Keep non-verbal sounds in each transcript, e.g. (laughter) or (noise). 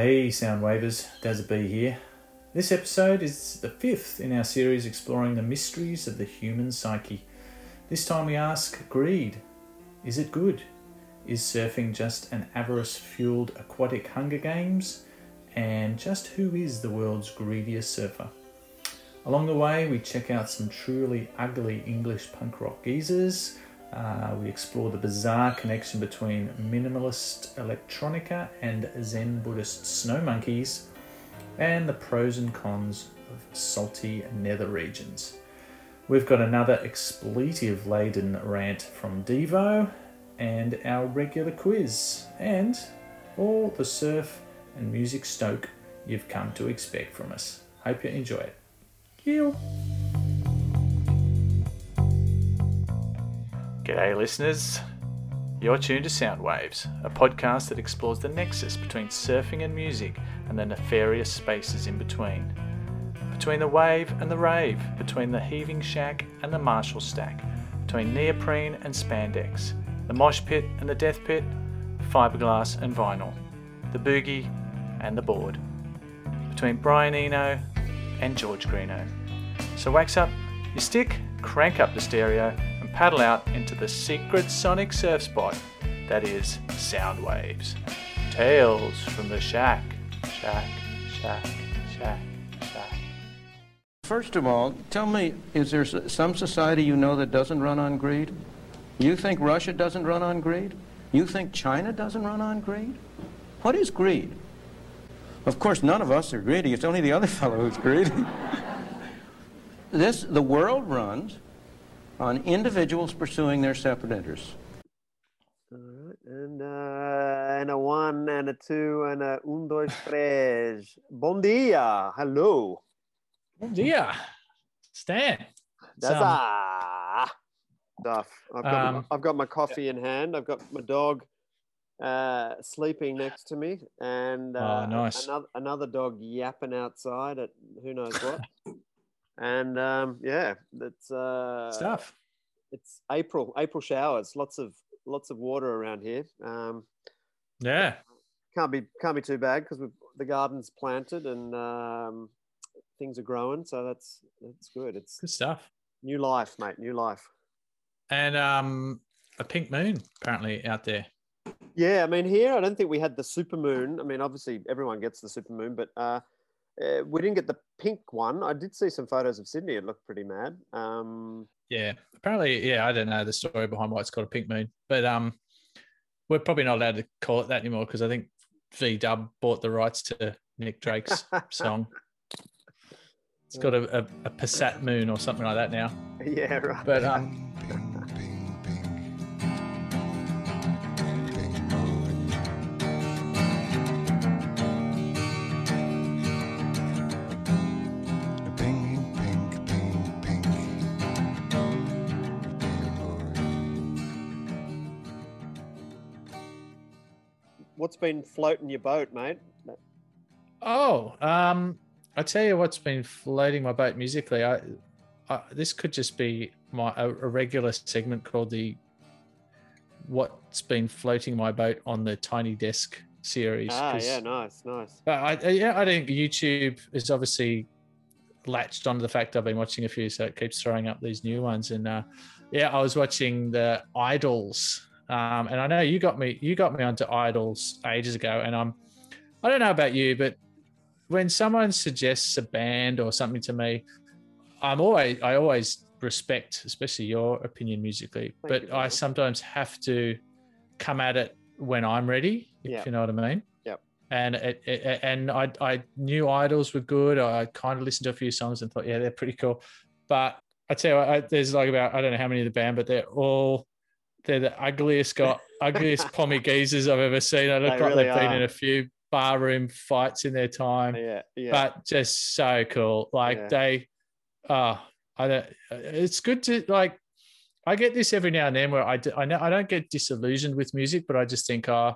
Hey, sound wavers, Dazza B here. This episode is the fifth in our series exploring the mysteries of the human psyche. This time we ask greed. Is it good? Is surfing just an avarice fueled aquatic hunger games? And just who is the world's greediest surfer? Along the way, we check out some truly ugly English punk rock geezers. Uh, we explore the bizarre connection between minimalist electronica and Zen Buddhist snow monkeys, and the pros and cons of salty nether regions. We've got another expletive laden rant from Devo, and our regular quiz, and all the surf and music stoke you've come to expect from us. Hope you enjoy it. You. G'day, listeners. You're tuned to Soundwaves, a podcast that explores the nexus between surfing and music and the nefarious spaces in between. Between the wave and the rave, between the heaving shack and the Marshall stack, between neoprene and spandex, the mosh pit and the death pit, fiberglass and vinyl, the boogie and the board, between Brian Eno and George Greenough. So wax up your stick, crank up the stereo, paddle out into the secret sonic surf spot that is Sound Waves. Tales from the shack, shack, shack, shack, shack. First of all, tell me, is there some society you know that doesn't run on greed? You think Russia doesn't run on greed? You think China doesn't run on greed? What is greed? Of course, none of us are greedy. It's only the other (laughs) fellow who's greedy. (laughs) this, the world runs on individuals pursuing their separate interests. All right, and uh, and a one and a two and a un dois tres. Bon dia, hello. Oh dia. Stan. That's Some- ah stuff. I've got my, Um, I've got my coffee in hand. I've got my dog uh, sleeping next to me, and Oh, uh, nice. another another dog yapping outside at who knows what. (laughs) and um, yeah, it's uh, Stuff. It's April April showers. Lots of lots of water around here. Um, Yeah. can't be can't be too bad because the garden's planted and um, things are growing, so that's that's good. It's Good stuff. new life, mate. New life. And um, a pink moon apparently out there. Yeah, I mean here I don't think we had the super moon. I mean obviously everyone gets the super moon, but uh, uh, we didn't get the pink one. I did see some photos of Sydney. It looked pretty mad. Um, Yeah, apparently, yeah, I don't know the story behind why it's called a pink moon, but um, we're probably not allowed to call it that anymore because I think V Dub bought the rights to Nick Drake's (laughs) song. It's got a, a, a Passat moon or something like that now. yeah, right. But um, been floating your boat, mate? oh, um, I tell you what's been floating my boat musically. I, I this could just be my a, a regular segment called the "What's Been Floating My Boat" on the Tiny Desk series. Ah, yeah, nice, nice. But I, I- yeah, I think YouTube is obviously latched onto the fact I've been watching a few, so it keeps throwing up these new ones. And uh, yeah, I was watching the IDLES, um, and I know you got me, you got me onto IDLES ages ago, and I'm, I don't know about you, but when someone suggests a band or something to me, I'm always, I always respect, especially your opinion musically, Thank but you, I sometimes have to come at it when I'm ready, if Yeah. you know what I mean Yep. and it, it, and I I knew IDLES were good. I kind of listened to a few songs and thought, yeah, they're pretty cool. But I tell you, what, I, there's like about I don't know how many of the band, but they're all they're the ugliest got (laughs) ugliest pommy geezers I've ever seen. I look They like really they've been in a few barroom fights in their time, Yeah, yeah. but just so cool. Like Yeah. they, uh I don't. It's good to like. I get this every now and then where I do, I know I don't get disillusioned with music, but I just think, oh,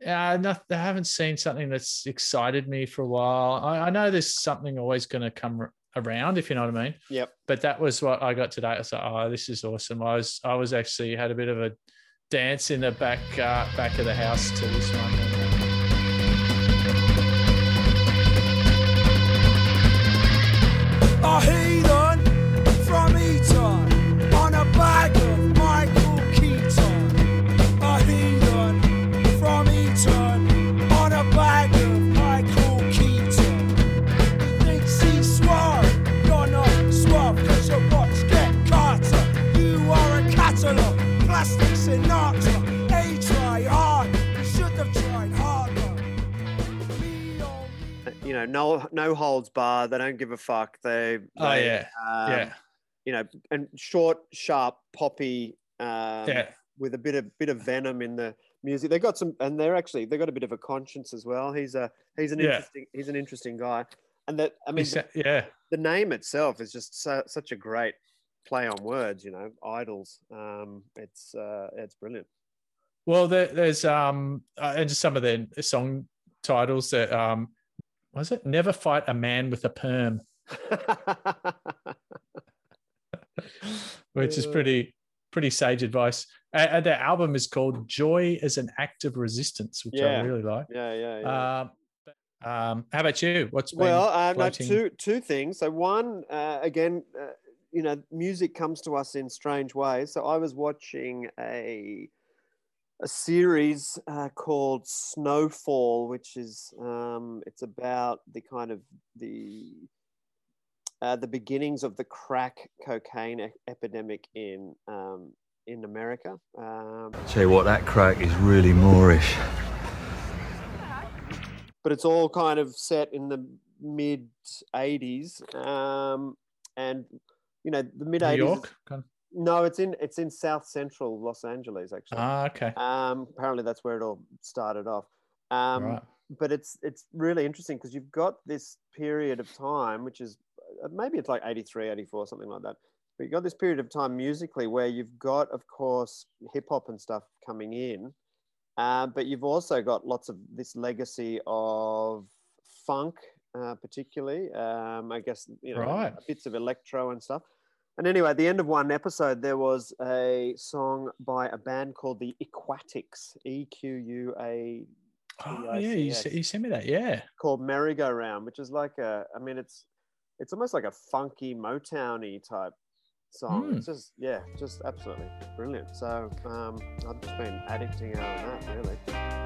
yeah, not, I haven't seen something that's excited me for a while. I, I know there's something always going to come around, if you know what I mean. Yep. But that was what I got today. I was like, oh, this is awesome. I was I was actually had a bit of a dance in the back uh, back of the house to this one. You know, no no holds bar. They don't give a fuck. They, Oh yeah, um, yeah, you know, and short, sharp, poppy, um, yeah. with a bit of bit of venom in the music. They got some, and they're actually they got a bit of a conscience as well. He's a he's an Yeah. interesting he's an interesting guy, and that I mean yeah, the name itself is just so, such a great play on words. You know, IDLES. Um, it's uh, it's brilliant. Well, there, there's um, uh, and just some of their song titles that um, was it? Never fight a man with a perm, which is pretty pretty sage advice. And, and the album is called "Joy as an Act of Resistance," which I really like. yeah, yeah, yeah. Um, um, how about you? What's been well, uh, no, two two things. So one, uh, again, uh, you know, music comes to us in strange ways. So I was watching a a series uh, called Snowfall, which is um, it's about the kind of the uh, the beginnings of the crack cocaine e- epidemic in um, in America. Um, Tell you what, that crack is really moreish. but it's all kind of set in the mid 80s um, and you know the mid New 80s York? Kind no it's in it's in south central los angeles actually Ah, okay. um, apparently that's where it all started off um, right. but it's it's really interesting because you've got this period of time which is uh, maybe it's like 83 84 something like that but you've got this period of time musically where you've got of course hip hop and stuff coming in uh, but you've also got lots of this legacy of funk uh, particularly um, i guess you know Right. bits of electro and stuff and anyway at the end of one episode there was a song by a band called the Equatics E Q U A. Oh, yeah, you, you sent me that. Yeah. called merry-go-round which is like a i mean it's it's almost like a funky motowny type song Hmm. it's just yeah just absolutely brilliant so um i've just been addicting out on that really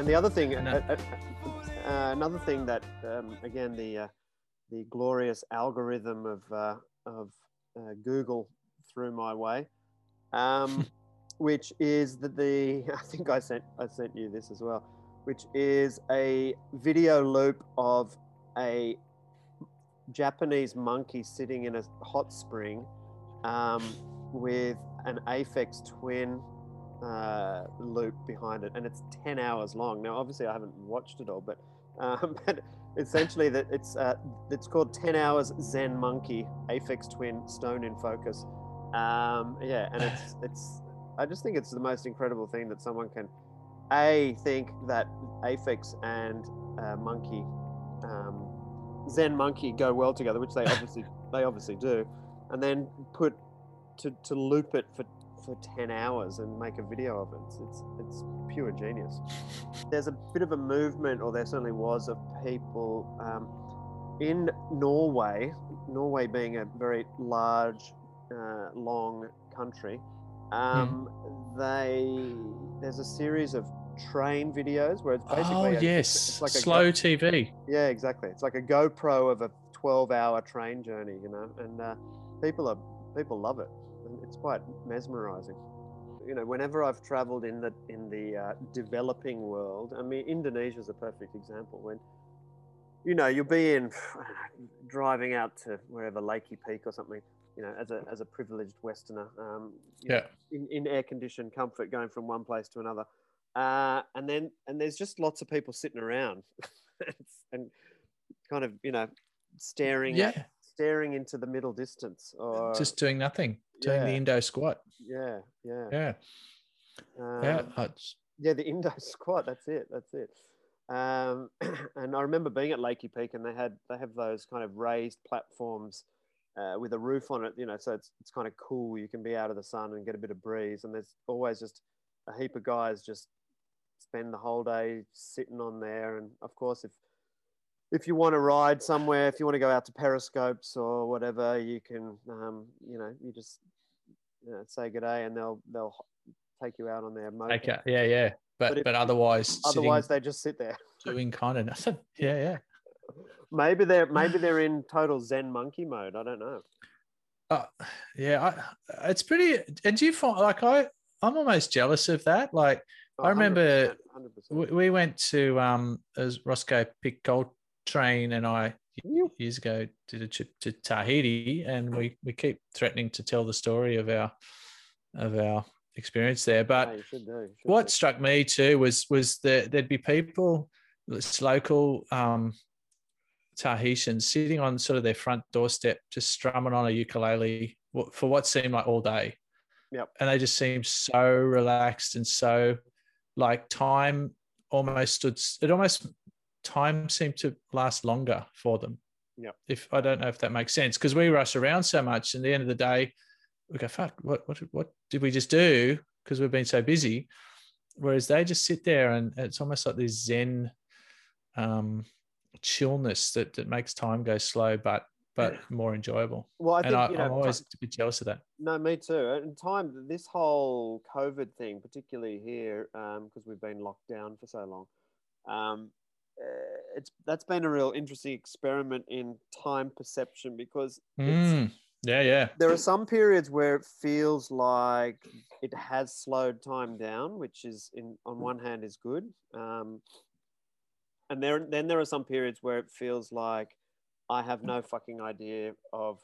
and the other thing, uh, uh, uh, another thing that um, again the uh, the glorious algorithm of uh, of uh, Google threw my way, um, (laughs) which is that the (laughs) I think I sent I sent you this as well, which is a video loop of a Japanese monkey sitting in a hot spring um, with an Aphex Twin uh, loop behind it, and it's ten hours long. Now, obviously, I haven't watched it all, but um, (laughs) but essentially, that it's uh, it's called Ten Hours Zen Monkey Aphex Twin Stone in Focus. Um, yeah, and it's (laughs) it's I just think it's the most incredible thing that someone can a think that Aphex and uh, Monkey um, Zen Monkey go well together, which they obviously they obviously do, and then put to, to loop it for for 10 hours and make a video of it. It's, it's, it's pure genius. There's a bit of a movement, or there certainly was, of people um, in Norway, Norway being a very large, uh, long country. Um, They there's a series of train videos where it's basically Oh a- yes, it's like slow go- TV. yeah, exactly. It's like a GoPro of a 12-hour train journey, you know, and uh, people are people love it. It's quite mesmerizing. You know, whenever I've traveled in the in the uh, developing world, I mean, Indonesia is a perfect example. When you know you'll be in I don't know, driving out to wherever Lakey Peak or something, you know, as a as a privileged Westerner, um, you know, Yeah. in, in air conditioned comfort, going from one place to another, uh, and then and there's just lots of people sitting around, (laughs) and kind of you know staring Yeah, at, staring into the middle distance or just doing nothing, doing the. Indo squat. yeah yeah Yeah, um, yeah. that's- yeah the Indo (laughs) squat that's it that's it um, (clears throat) and I remember being at Lakey Peak and they had they have those kind of raised platforms uh, with a roof on it you know so it's it's kind of cool you can be out of the sun and get a bit of breeze and there's always just a heap of guys just spend the whole day sitting on there and of course if if you want to ride somewhere, if you want to go out to periscopes or whatever, you can, um, you know, you just you know, say good day and they'll they'll take you out on their motor. Okay. Yeah, yeah. But But but, otherwise, Otherwise, they just sit there. (laughs) doing kind of nothing. (laughs) Yeah, yeah. Maybe they're maybe they're in total Zen monkey mode. I don't know. Uh, yeah, I, it's pretty. And do you find like I? I'm almost jealous of that. Like Oh, I remember 100%, 100%. we, we went to um as Roscoe picked Train and I years ago did a trip to Tahiti, and we we keep threatening to tell the story of our of our experience there. But Yeah, should do. should what do. struck me too was was that there'd be people, this local um, Tahitians, sitting on sort of their front doorstep, just strumming on a ukulele for what seemed like all day. Yep. And they just seemed so relaxed and so like time almost stood. It almost time seemed to last longer for them. Yeah. If I don't know if that makes sense, because we rush around so much, and at the end of the day, we go, "Fuck, what what what did we just do?" Because we've been so busy. Whereas they just sit there, and it's almost like this Zen um, chillness that that makes time go slow, but but more enjoyable. Well, I and think I, you know, I'm always a bit jealous of that. No, me too. And time, this whole COVID thing, particularly here, because we've been locked down for so long, um, uh, it's that's been a real interesting experiment in time perception because it's, Mm, yeah, yeah, there are some periods where it feels like it has slowed time down, which is in on one hand is good, um, and there then there are some periods where it feels like I have no fucking idea of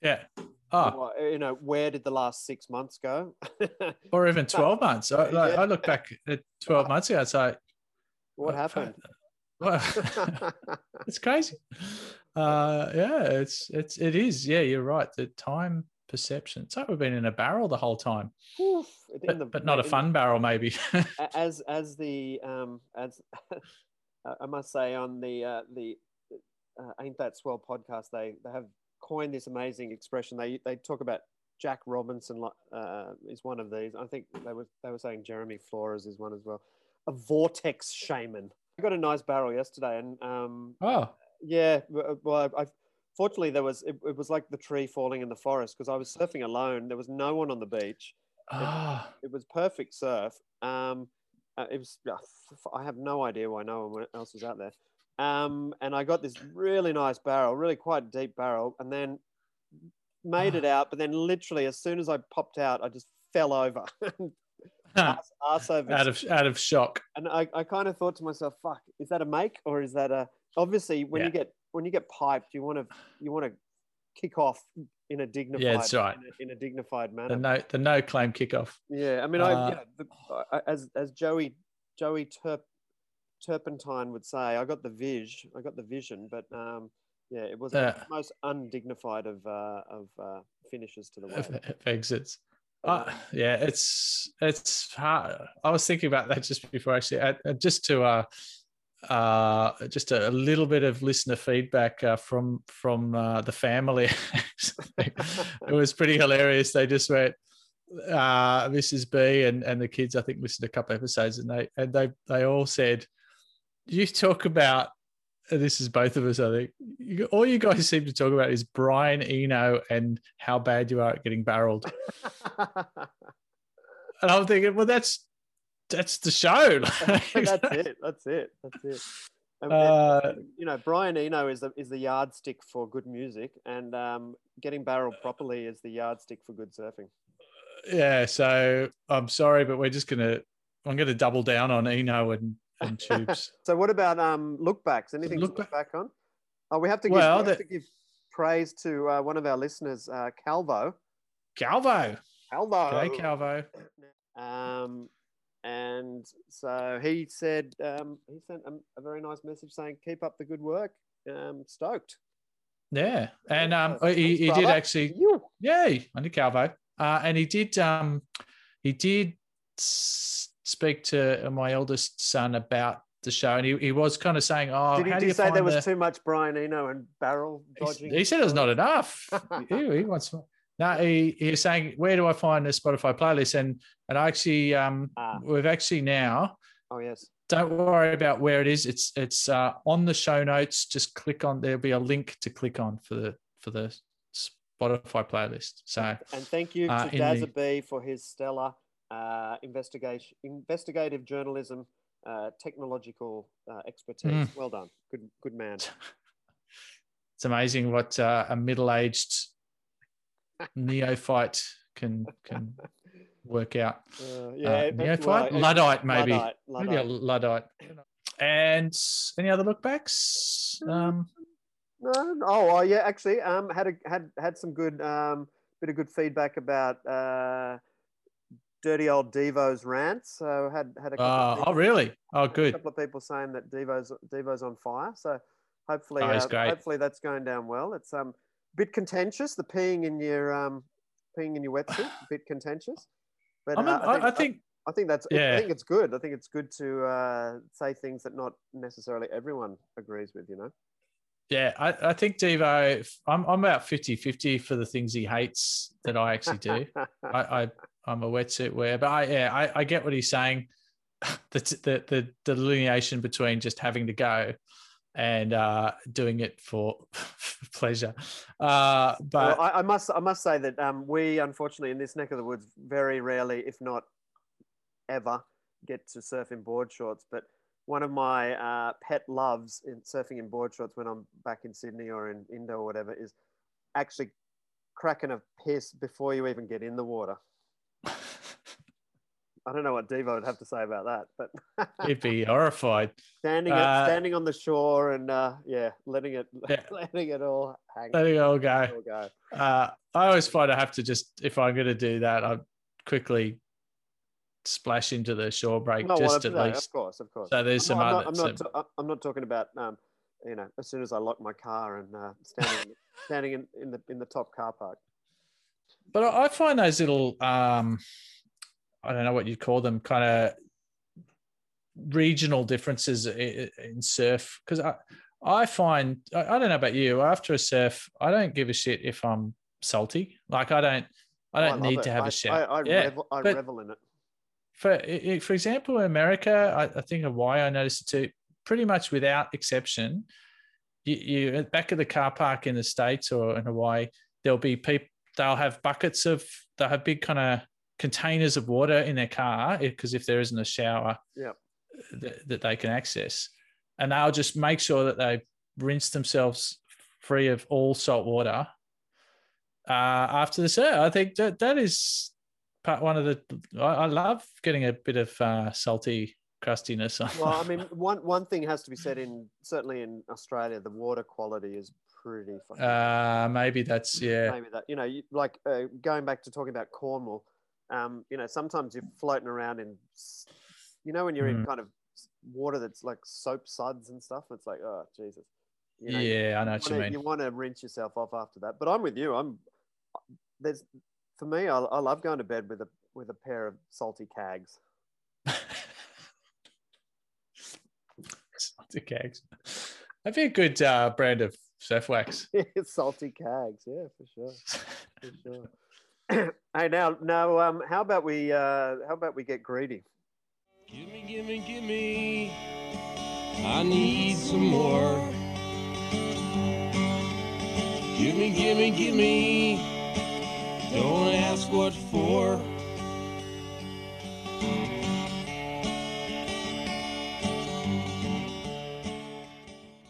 yeah. Oh, you know where did the last six months go (laughs) or even 12 months. I, like, Yeah. I look back at 12 months ago, it's like, what uh, happened (laughs) (laughs) it's crazy. Uh, yeah, it's it's it is. Yeah, you're right. The time perception. It's like we've been in a barrel the whole time, Oof, but, the- but not a fun barrel, maybe. (laughs) as as the um as I must say on the uh, the uh, ain't that swell podcast they they have coined this amazing expression they they talk about Jack Robinson uh, is one of these I think they were they were saying Jeremy Flores is one as well a vortex shaman I got a nice barrel yesterday and um oh, yeah well I, I fortunately there was it, it was like the tree falling in the forest because I was surfing alone there was no one on the beach ah, it was perfect surf. Um, uh, it was. f- I have no idea why no one else was out there. Um, and I got this really nice barrel, really quite deep barrel, and then made it out. But then, literally, as soon as I popped out, I just fell over, (laughs) arse, arse over. out of out of shock. and I, I kind of thought to myself, "Fuck, is that a make or is that a?" Obviously, when Yeah. you get when you get piped, you want to you want to kick off in a dignified yeah, that's right. in, a, in a dignified manner. The no the no claim kickoff. Yeah, I mean, I Uh, you know, the, I, as as Joey Joey Turp, Turpentine would say, I got the vis, I got the vision, but um, yeah, it was Yeah. the most undignified of uh, of uh, finishes to the of, (laughs) of exits. Uh, yeah, it's it's hard. I was thinking about that just before actually. Uh, just to uh, uh, just a, a little bit of listener feedback uh, from from uh, the family. (laughs) it was pretty hilarious. They just went, uh, Mrs. B and and the kids. I think listened to a couple episodes, and they and they they all said, "You talk about." And This is both of us, I think. You, all you guys seem to talk about is Brian Eno and how bad you are at getting barreled. (laughs) And I'm thinking, well, that's that's the show. (laughs) that's it. That's (laughs) it. That's it. And, Uh, you know, Brian Eno is the is the yardstick for good music, and um, getting barreled properly is the yardstick for good surfing. yeah, so I'm sorry, but we're just gonna I'm gonna double down on Eno and, and tubes. (laughs) So what about um look backs? Anything Look to look back on? Oh, we have to give, Well, we have to give praise to uh, one of our listeners, uh, Calvo. Calvo. Calvo. Okay, Calvo. Um, and so he said um, he sent a, a very nice message saying, "Keep up the good work." Um, stoked. Yeah. And um Thanks, he, he did actually You. Yay, I knew Calvo. Uh, and he did um he did speak to my eldest son about the show and he, he was kind of saying, Oh, Did he, how did do he you say there was the- too much Brian Eno and barrel He dodging? He said it was not enough. (laughs) Ew, he wants more. No, he, he was saying, where do I find the Spotify playlist? And and I actually um Ah. we've actually now Oh yes. don't worry about where it is. It's it's uh, on the show notes. Just click on. There'll be a link to click on for the for the Spotify playlist. So And thank you Uh, to in Dazza the- B for his stellar uh, investigation, investigative journalism, uh, technological uh, expertise. Mm. Well done, good, good man. (laughs) it's amazing what uh, a middle-aged (laughs) neophyte can can (laughs) work out. Uh, Uh, neophyte, luddite, maybe, Luddite, maybe a Luddite. luddite. And any other lookbacks? Um, No, oh, oh, yeah, actually, um, had a, had had some good um, bit of good feedback about uh, dirty old Devo's rants. So had had a couple, uh, of oh, people, really? Oh, a couple of people saying that Devo's Devo's on fire. So hopefully, Oh, uh, hopefully that's going down well. It's um a bit contentious. The peeing in your um peeing in your wetsuit, a bit contentious. But uh, I, I think I think that's yeah. I think it's good. I think it's good to uh, say things that not necessarily everyone agrees with. You know. Yeah, I, I think Devo, I'm, I'm about 50 50 for the things he hates that I actually do. I, I, I'm a wetsuit wearer, but I, yeah, I, I get what he's saying. (laughs) The, the, the delineation between just having to go and uh, doing it for (laughs) pleasure. Uh, but well, I, I must I must say that um, we unfortunately in this neck of the woods very rarely, if not ever, get to surf in board shorts. But one of my uh, pet loves in surfing in board shorts when I'm back in Sydney or in Indo or whatever is actually cracking a piss before you even get in the water. (laughs) I don't know what Devo would have to say about that, but (laughs) he'd be horrified. standing Uh, standing on the shore and uh, yeah, letting it Yeah. (laughs) letting it all hang. Letting it all go. it all go. Uh, I always find I have to just, if I'm going to do that, I quickly splash into the shore break No, well, just at least. of course, of course. So there's some I'm not, other. I'm some- not, I'm not, I'm not talking about, um, you know, as soon as I lock my car and uh, standing, (laughs) standing in, in the in the top car park. but I I find those little, um, I don't know what you'd call them, kind of regional differences i- i- in surf. Because I, I find, I, I don't know about you, after a surf, I don't give a shit if I'm salty. Like I don't, I Oh, don't love need it. to have I, a shower. I, I, yeah, revel, I but- revel in it. For for example, in America, I, I think Hawaii, I noticed it too. Pretty much without exception, you, you at the back of the car park in the states or in Hawaii, there'll be people. They'll have buckets of. They'll have big kind of containers of water in their car because if there isn't a shower, Yep. that, that they can access, and they'll just make sure that they rinse themselves free of all salt water uh, after the surf. I think that that is one of the. I, I love getting a bit of uh, salty crustiness on. Well, I (laughs) mean, one one thing has to be said in certainly in Australia, the water quality is pretty. Fucking uh, maybe that's yeah. maybe that you know you, like uh, going back to talking about Cornwall um, you know sometimes you're floating around in you know when you're in Mm. kind of water that's like soap suds and stuff it's like oh jesus you know, you yeah, I know what you mean. you want to rinse yourself off after that but i'm with you i'm there's for me I, I love going to bed with a with a pair of salty cags Salty cags. That'd be a good uh, brand of surf wax. (laughs) salty cags yeah for sure for sure (clears throat) hey now now um how about we uh how about we get greedy Gimme, gimme, gimme. I need some more. Gimme, gimme, gimme. Don't ask what for.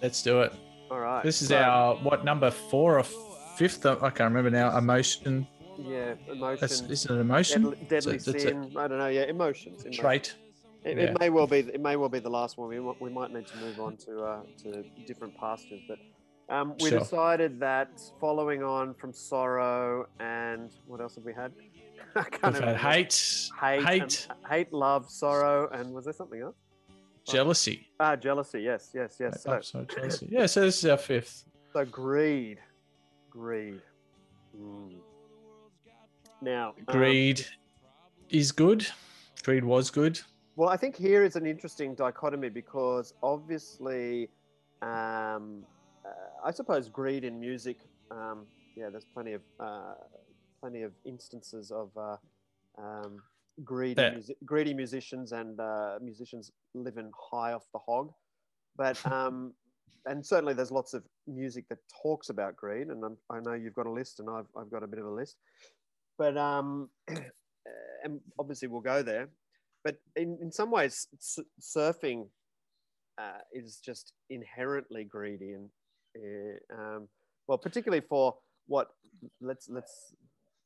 Let's do it. all right This is so- our what number four or fifth? I can't remember now. Emotion. yeah emotion That's is it an emotion? deadly, deadly So it's a sin. I don't know. Yeah, emotions. emotions. Trait. It, yeah. it may well be. It may well be the last one. We, might- we might need to move on to uh, to different pastures. But um, we Sure. decided that following on from sorrow and what else have we had? (laughs) I can't We've had hate, hate, hate, and- hate, love, sorrow, and was there something else? jealousy. Ah, jealousy. Yes, yes, yes. So, sorry, jealousy. Yeah, so this is our fifth. so greed, greed. Mm. Now, um, Greed is good. Greed was good. Well, I think here is an interesting dichotomy because obviously, um, I suppose greed in music. Um, yeah, there's plenty of uh, plenty of instances of uh, um, greedy Yeah. greedy musicians and uh, musicians living high off the hog. But (laughs) um, and certainly there's lots of music that talks about greed, and I'm, I know you've got a list, and I've I've got a bit of a list. But um, (clears throat) and obviously we'll go there. But in, in some ways, s- surfing uh, is just inherently greedy, and uh, um, well, particularly for what let's let's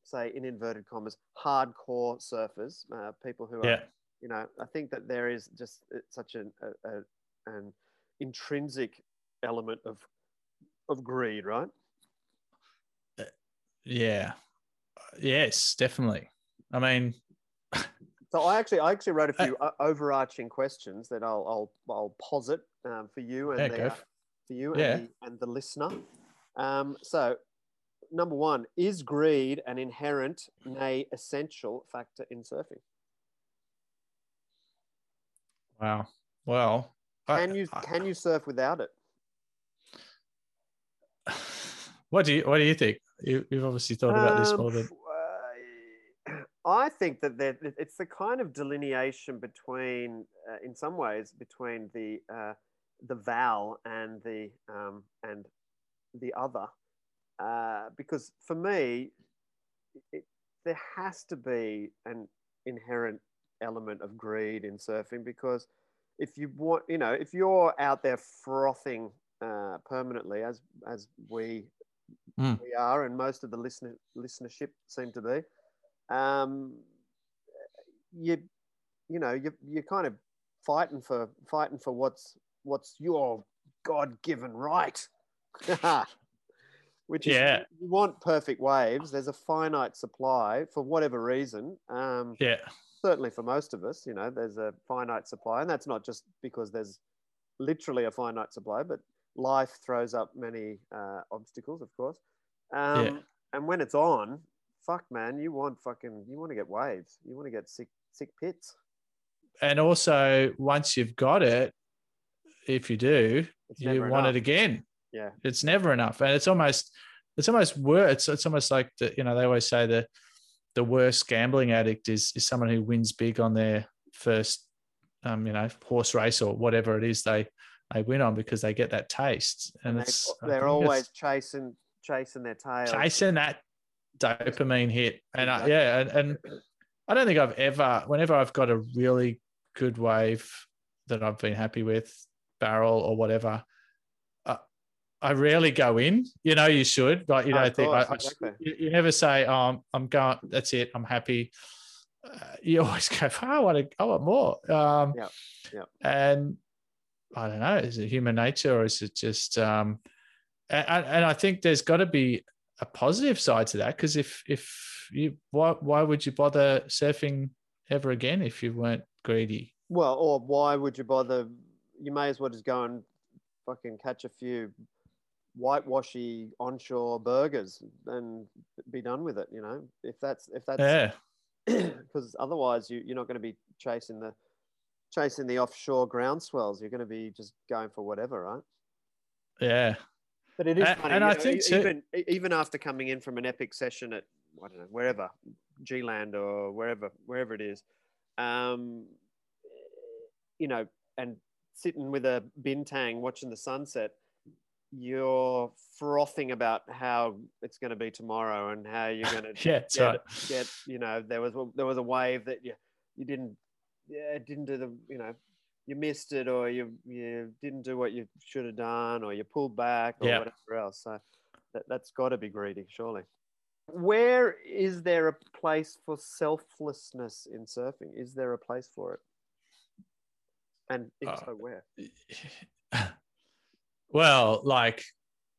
say in inverted commas hardcore surfers, uh, people who are Yeah. you know, I think that there is just uh, such an a, a, an intrinsic element of of greed, right? Yeah. Yes, definitely. I mean, (laughs) So I actually I actually wrote a Uh, few o- overarching questions that I'll I'll, I'll posit um, for you and Yeah, the, go uh, f- for you yeah. and, the, and the listener. Um, so number one is greed an inherent, nay essential factor in surfing? wow. Well, I- Can you I- can you surf without it? (sighs) what do you what do you think? You, you've obviously thought about this Um, more than uh, I think that there, it's the kind of delineation between, uh, in some ways, between the uh, the vowel and the um, and the other, uh, because for me, it, there has to be an inherent element of greed in surfing because if you want, you know, if you're out there frothing uh, permanently, as as we Mm. we are, and most of the listener listenership seem to be, um, you you know you you're kind of fighting for fighting for what's what's your God given right. (laughs) Which is Yeah. you want perfect waves. There's a finite supply for whatever reason. Um, yeah. certainly for most of us, you know, there's a finite supply, and that's not just because there's literally a finite supply, but life throws up many uh, obstacles, of course. Um, Yeah. And when it's on, fuck, man, you want fucking, you want to get waves, you want to get sick, sick pits. And also, once you've got it, if you do, It's you want enough. it again. Yeah, It's never enough, and it's almost it's almost worse. It's, it's almost like the you know they always say the the worst gambling addict is is someone who wins big on their first um you know horse race or whatever it is they they win on because they get that taste, and, and it's they, are always chasing, chasing their tail. chasing that dopamine hit, and I, yeah, and, and I don't think I've ever whenever I've got a really good wave that I've been happy with barrel or whatever. uh, I rarely go in. You know, you should, but you Oh, don't of think course, I- exactly. you, you never say, "Oh, I'm, I'm going. That's it. I'm happy." Uh, you (laughs) always go, "Oh, "I want to. I want more." Um, Yeah, yeah. And I don't know. Is it human nature, or is it just? Um, and, and I think there's got to be a positive side to that because if if you why why would you bother surfing ever again if you weren't greedy? Well, or why would you bother? You may as well just go and fucking catch a few whitewashy onshore burgers and be done with it. You know, if that's if that's Yeah, (clears throat) because otherwise you you're not going to be chasing the chasing the offshore groundswells. You're going to be just going for whatever, right? yeah. But it is And- funny, and I know, think too- even e- even after coming in from an epic session at I don't know wherever, G Land or wherever wherever it is, um, you know, and sitting with a bintang watching the sunset, you're frothing about how it's going to be tomorrow and how you're (laughs) going to Yeah, get, right. get you know there was a- there was a wave that you you didn't yeah didn't do the you know you missed it or you you didn't do what you should have done or you pulled back or Yeah. whatever else so that, that's got to be greedy surely where is there a place for selflessness in surfing is there a place for it and if Uh, so where (laughs) well, like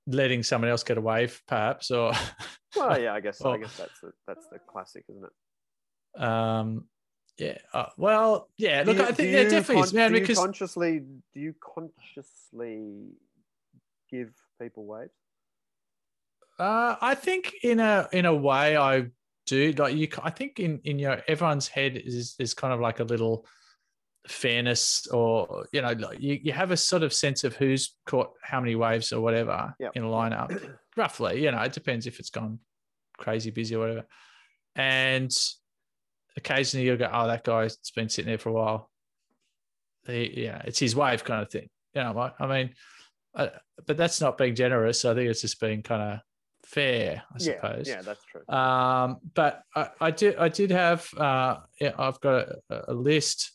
letting someone else get a wave, perhaps, or (laughs) well yeah i guess i guess that's the that's the classic isn't it um, yeah. Uh, well, yeah. Look, you- I think yeah, definitely, is, con- man. do Because consciously do you consciously give people waves Uh, I think in a in a way I do like you. I think in in your everyone's head is is kind of like a little fairness, or you know, you you have a sort of sense of who's caught how many waves or whatever Yep, in a lineup, (clears throat) roughly. You know, it depends if it's gone crazy busy or whatever. And occasionally you'll go, oh, that guy's been sitting there for a while. He, yeah, it's his wave kind of thing. You know, I mean, uh, but that's not being generous. I think it's just being kind of fair, I yeah, suppose. yeah, that's true. Um, but I, I did I did have uh, yeah, I've got a, a list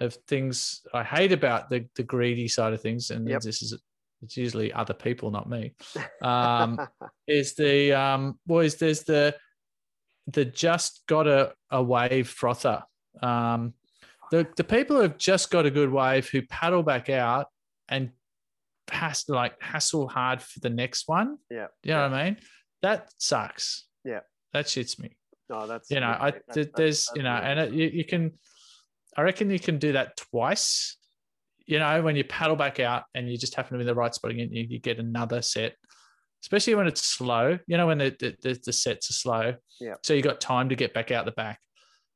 of things I hate about the the greedy side of things, and Yep. this is it's usually other people, not me. (laughs) Um, is the um, boys? There's the the just got a, a wave frother. Um, the the people who've just got a good wave who paddle back out and has like hassle hard for the next one. Yeah, You know what I mean? That sucks. Yeah. That shits me. no, that's You know, I that's- th- there's that's you know, and it, you, you can, I reckon you can do that twice. You know, when you paddle back out and you just happen to be in the right spot again, you, you get another set, especially when it's slow. You know, when the the, the, sets are slow. Yeah. So you got time to get back out the back.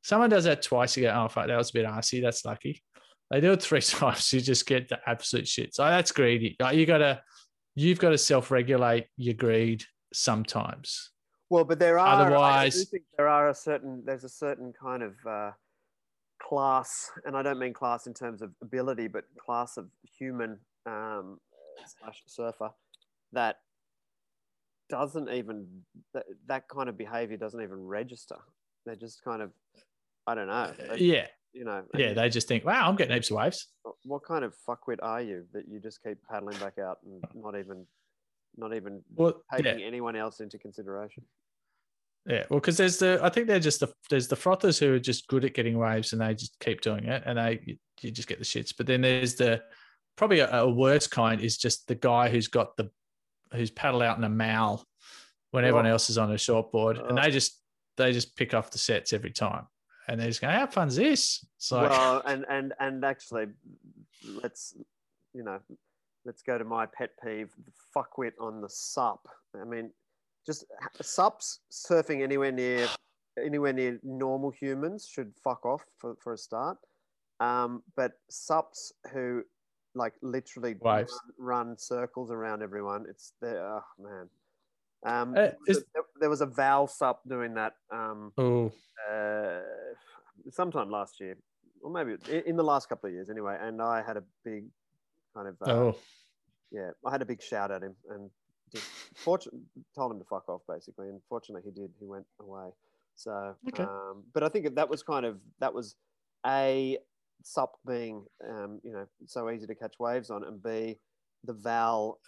Someone does that twice, you go, oh fuck, that was a bit arsey. That's lucky. They do it three (laughs) times, you just get the absolute shit. So that's greedy. You gotta, you've got to self-regulate your greed sometimes. Well, but there are. I- I, do Otherwise- think there are a certain. There's a certain kind of uh, class, and I don't mean class in terms of ability, but class of human um, slash surfer that doesn't even that, that kind of behavior doesn't even register. They're just kind of. I don't know. They- Yeah, You know. yeah. and They just think, wow, I'm getting heaps of waves. what kind of fuckwit are you that you just keep paddling back out and not even, not even Well, yeah. taking anyone else into consideration? Yeah, well, because there's the I think they're just the there's the frothers who are just good at getting waves and they just keep doing it and they you, just get the shits. But then there's the probably a, a worse kind is just the guy who's got the who's paddle out in a mal when everyone Oh. else is on a short board and Oh. they just they just pick off the sets every time and they just go, how fun's this? It's like well, (laughs) and and and actually, let's you know, let's go to my pet peeve: the fuckwit on the sup. I mean, just sups surfing anywhere near anywhere near normal humans should fuck off for, for a start. Um, but subs who like literally run, run circles around everyone, it's there. Oh man. Um, Uh, there, was is- a, there- there was a Val sup doing that. Um, oh uh, sometime last year, or maybe in in the last couple of years anyway. And I had a big kind of, uh, oh yeah, I had a big shout at him and just fortune, told him to fuck off basically. And fortunately he did, he went away. So, Okay. um, but I think that was kind of, that was A, SUP being, um, you know, so easy to catch waves on, and B, the Val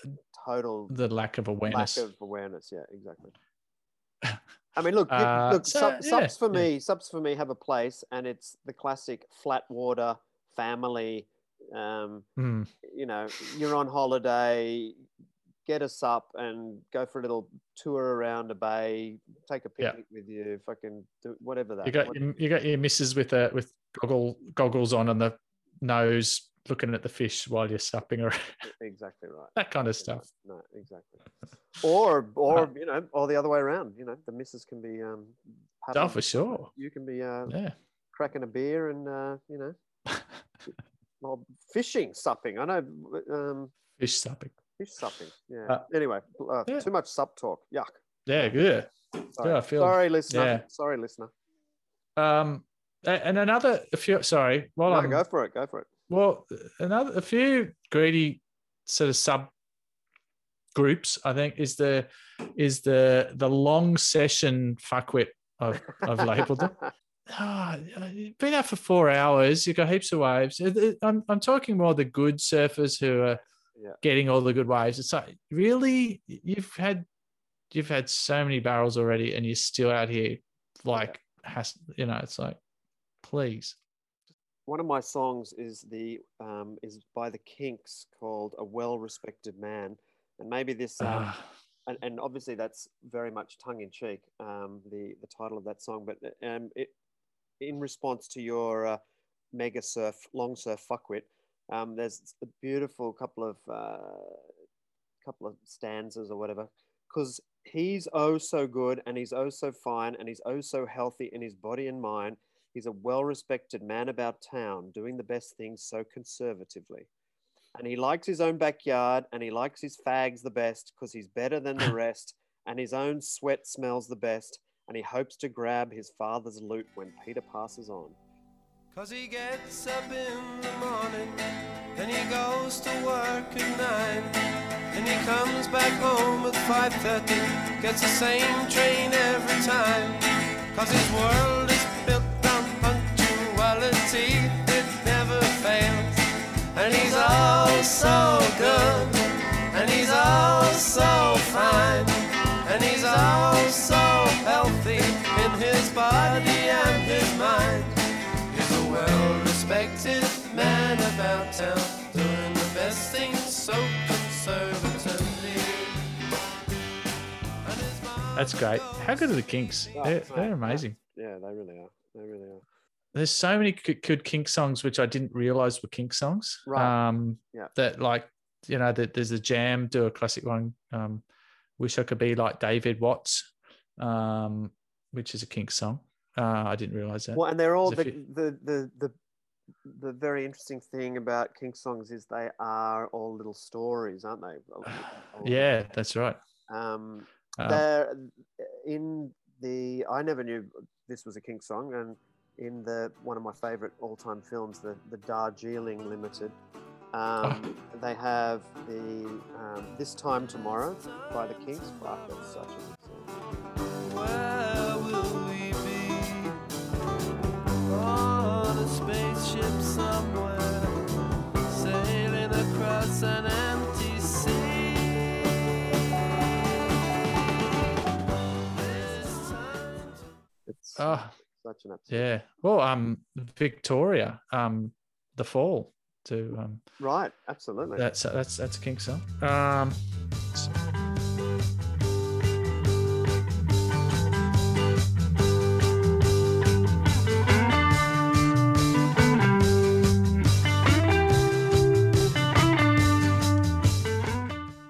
total the lack of awareness. lack of awareness. Yeah, exactly. (laughs) I mean, look, Uh, look, so, sub, yeah, subs for yeah. me, subs for me have a place, and it's the classic flat water family. Um, Hmm. you know, you're on holiday, get a sup and go for a little tour around a bay, take a Yeah. picnic with you, fucking do whatever that. You got your, you got your missus with a with goggle goggles on on the nose, looking at the fish while you're supping around. exactly right. that kind of stuff. No, exactly. Or, or Uh, you know, or the other way around. You know, the missus can be um, Oh, for sure. You can be uh, Yeah. cracking a beer and uh, you know, (laughs) well, fishing, supping. I know, um, Fish supping. Fish supping. Yeah. Uh, anyway, uh, yeah. too much sub talk. Yuck. Yeah, good. Sorry, Yeah, I feel- Sorry, listener. yeah. Sorry, listener. Um, and another a few. Sorry, while No, I'm go for it. Go for it. well, another a few greedy sort of sub groups. I think is the is the the long session fuckwit. I've I've labelled them. Ah, you've been out for four hours. You've got heaps of waves. I'm I'm talking more the good surfers who are Yeah. getting all the good waves. It's like really you've had you've had so many barrels already, and you're still out here like has you know. It's like please. One of my songs is the um, is by the Kinks called "A Well-Respected Man," and maybe this um, Ah, and, and obviously that's very much tongue in cheek, um, the the title of that song. But um, it, in response to your uh, mega surf, long surf fuckwit, um, there's a beautiful couple of uh, couple of stanzas or whatever, because he's oh so good and he's oh so fine and he's oh so healthy in his body and mind. He's a well-respected man about town, doing the best things so conservatively and he likes his own backyard and he likes his fags the best because he's better than the (laughs) rest and his own sweat smells the best and he hopes to grab his father's loot when Peter passes on. Cause he gets up in the morning, then he goes to work at nine, and he comes back home at 5.30, gets the same train every time. Cause his world is built on punctuality, it never fails. And he's all so good, and he's all so fine, and he's all so healthy in his body and his mind. He's a well-respected man about town, doing the best things so conservatively. And his mom- That's great. How good are the Kinks? Oh, They're, they're amazing. Yeah, they really are. They really are. There's so many good, good Kink songs which I didn't realize were Kink songs. Right. Um, Yeah. That like you know that there's a Jam do a classic one. Um, Wish I could be like David Watts, um, which is a Kink song. Uh, I didn't realize that. Well, and they're all There's a the, the the the the very interesting thing about Kink songs is they are all little stories, aren't they? A- a- (sighs) Yeah, that's right. Um, Uh, they're in the. I never knew this was a Kink song, and in the one of my favorite all-time films, the the Darjeeling Limited. Um, They have the um, This Time Tomorrow by the Kinks. Fuck, that's such a good song. Where spaceship somewhere, sailing across an empty sea. It's oh, such an absolute. yeah. Well, um, Victoria, um, The Fall to um, Right, absolutely. that's that's that's a Kink song. Um,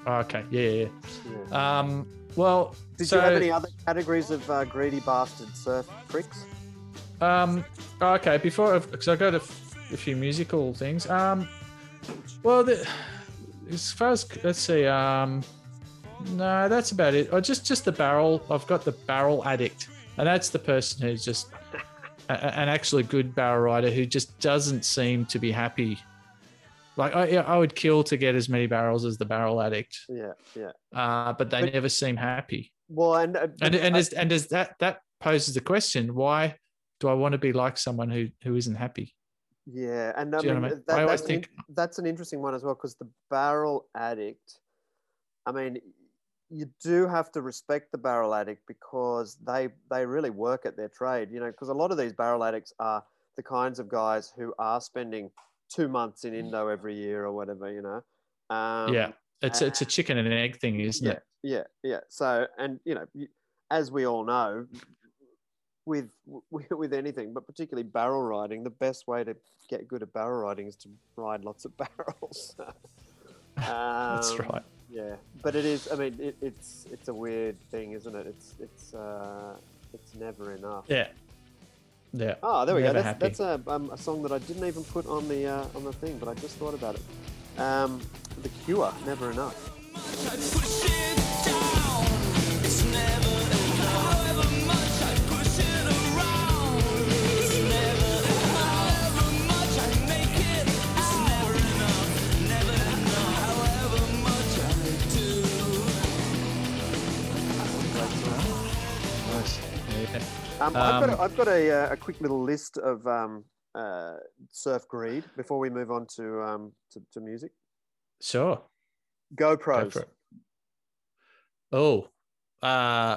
okay, yeah, yeah. Yeah. Um, well, Did so, you have any other categories of uh, greedy bastard surf pricks? Um, okay, before because I got a, f- a few musical things. Um, well, the, as far as let's see, um, no, that's about it. Or just just the barrel. I've got the barrel addict, and that's the person who's just a- an actually good barrel rider who just doesn't seem to be happy. Like I, I would kill to get as many barrels as the barrel addict, Yeah, yeah. uh, but they But- never seem happy. Well, and uh, And and I- is, and does that that poses the question: Why do I want to be like someone who who isn't happy? yeah, and I Do you know mean I mean? that, I always that's, an think- that's an interesting one as well because the barrel addict. I mean, you do have to respect the barrel addict because they they really work at their trade. You know, because a lot of these barrel addicts are the kinds of guys who are spending two months in Indo every year or whatever. You know. Um, yeah, it's it's a chicken and an egg thing, isn't yeah, it? Yeah, yeah. So, and you know, as we all know, with (laughs) with, anything, but particularly barrel riding, the best way to get good at barrel riding is to ride lots of (laughs) barrels. (laughs) That's Um, right. Yeah, but it is. I mean, it, it's it's a weird thing, isn't it? It's it's uh, it's never enough. Yeah, yeah. Oh, there we go. That's, that's a, um, a song that I didn't even put on the uh, on the thing, but I just thought about it. Um, the Cure, never enough. Um, I've got, Um, a, I've got a, uh, a quick little list of um, uh, surf greed before we move on to um, to, to music. Sure. Go GoPros. Oh, uh,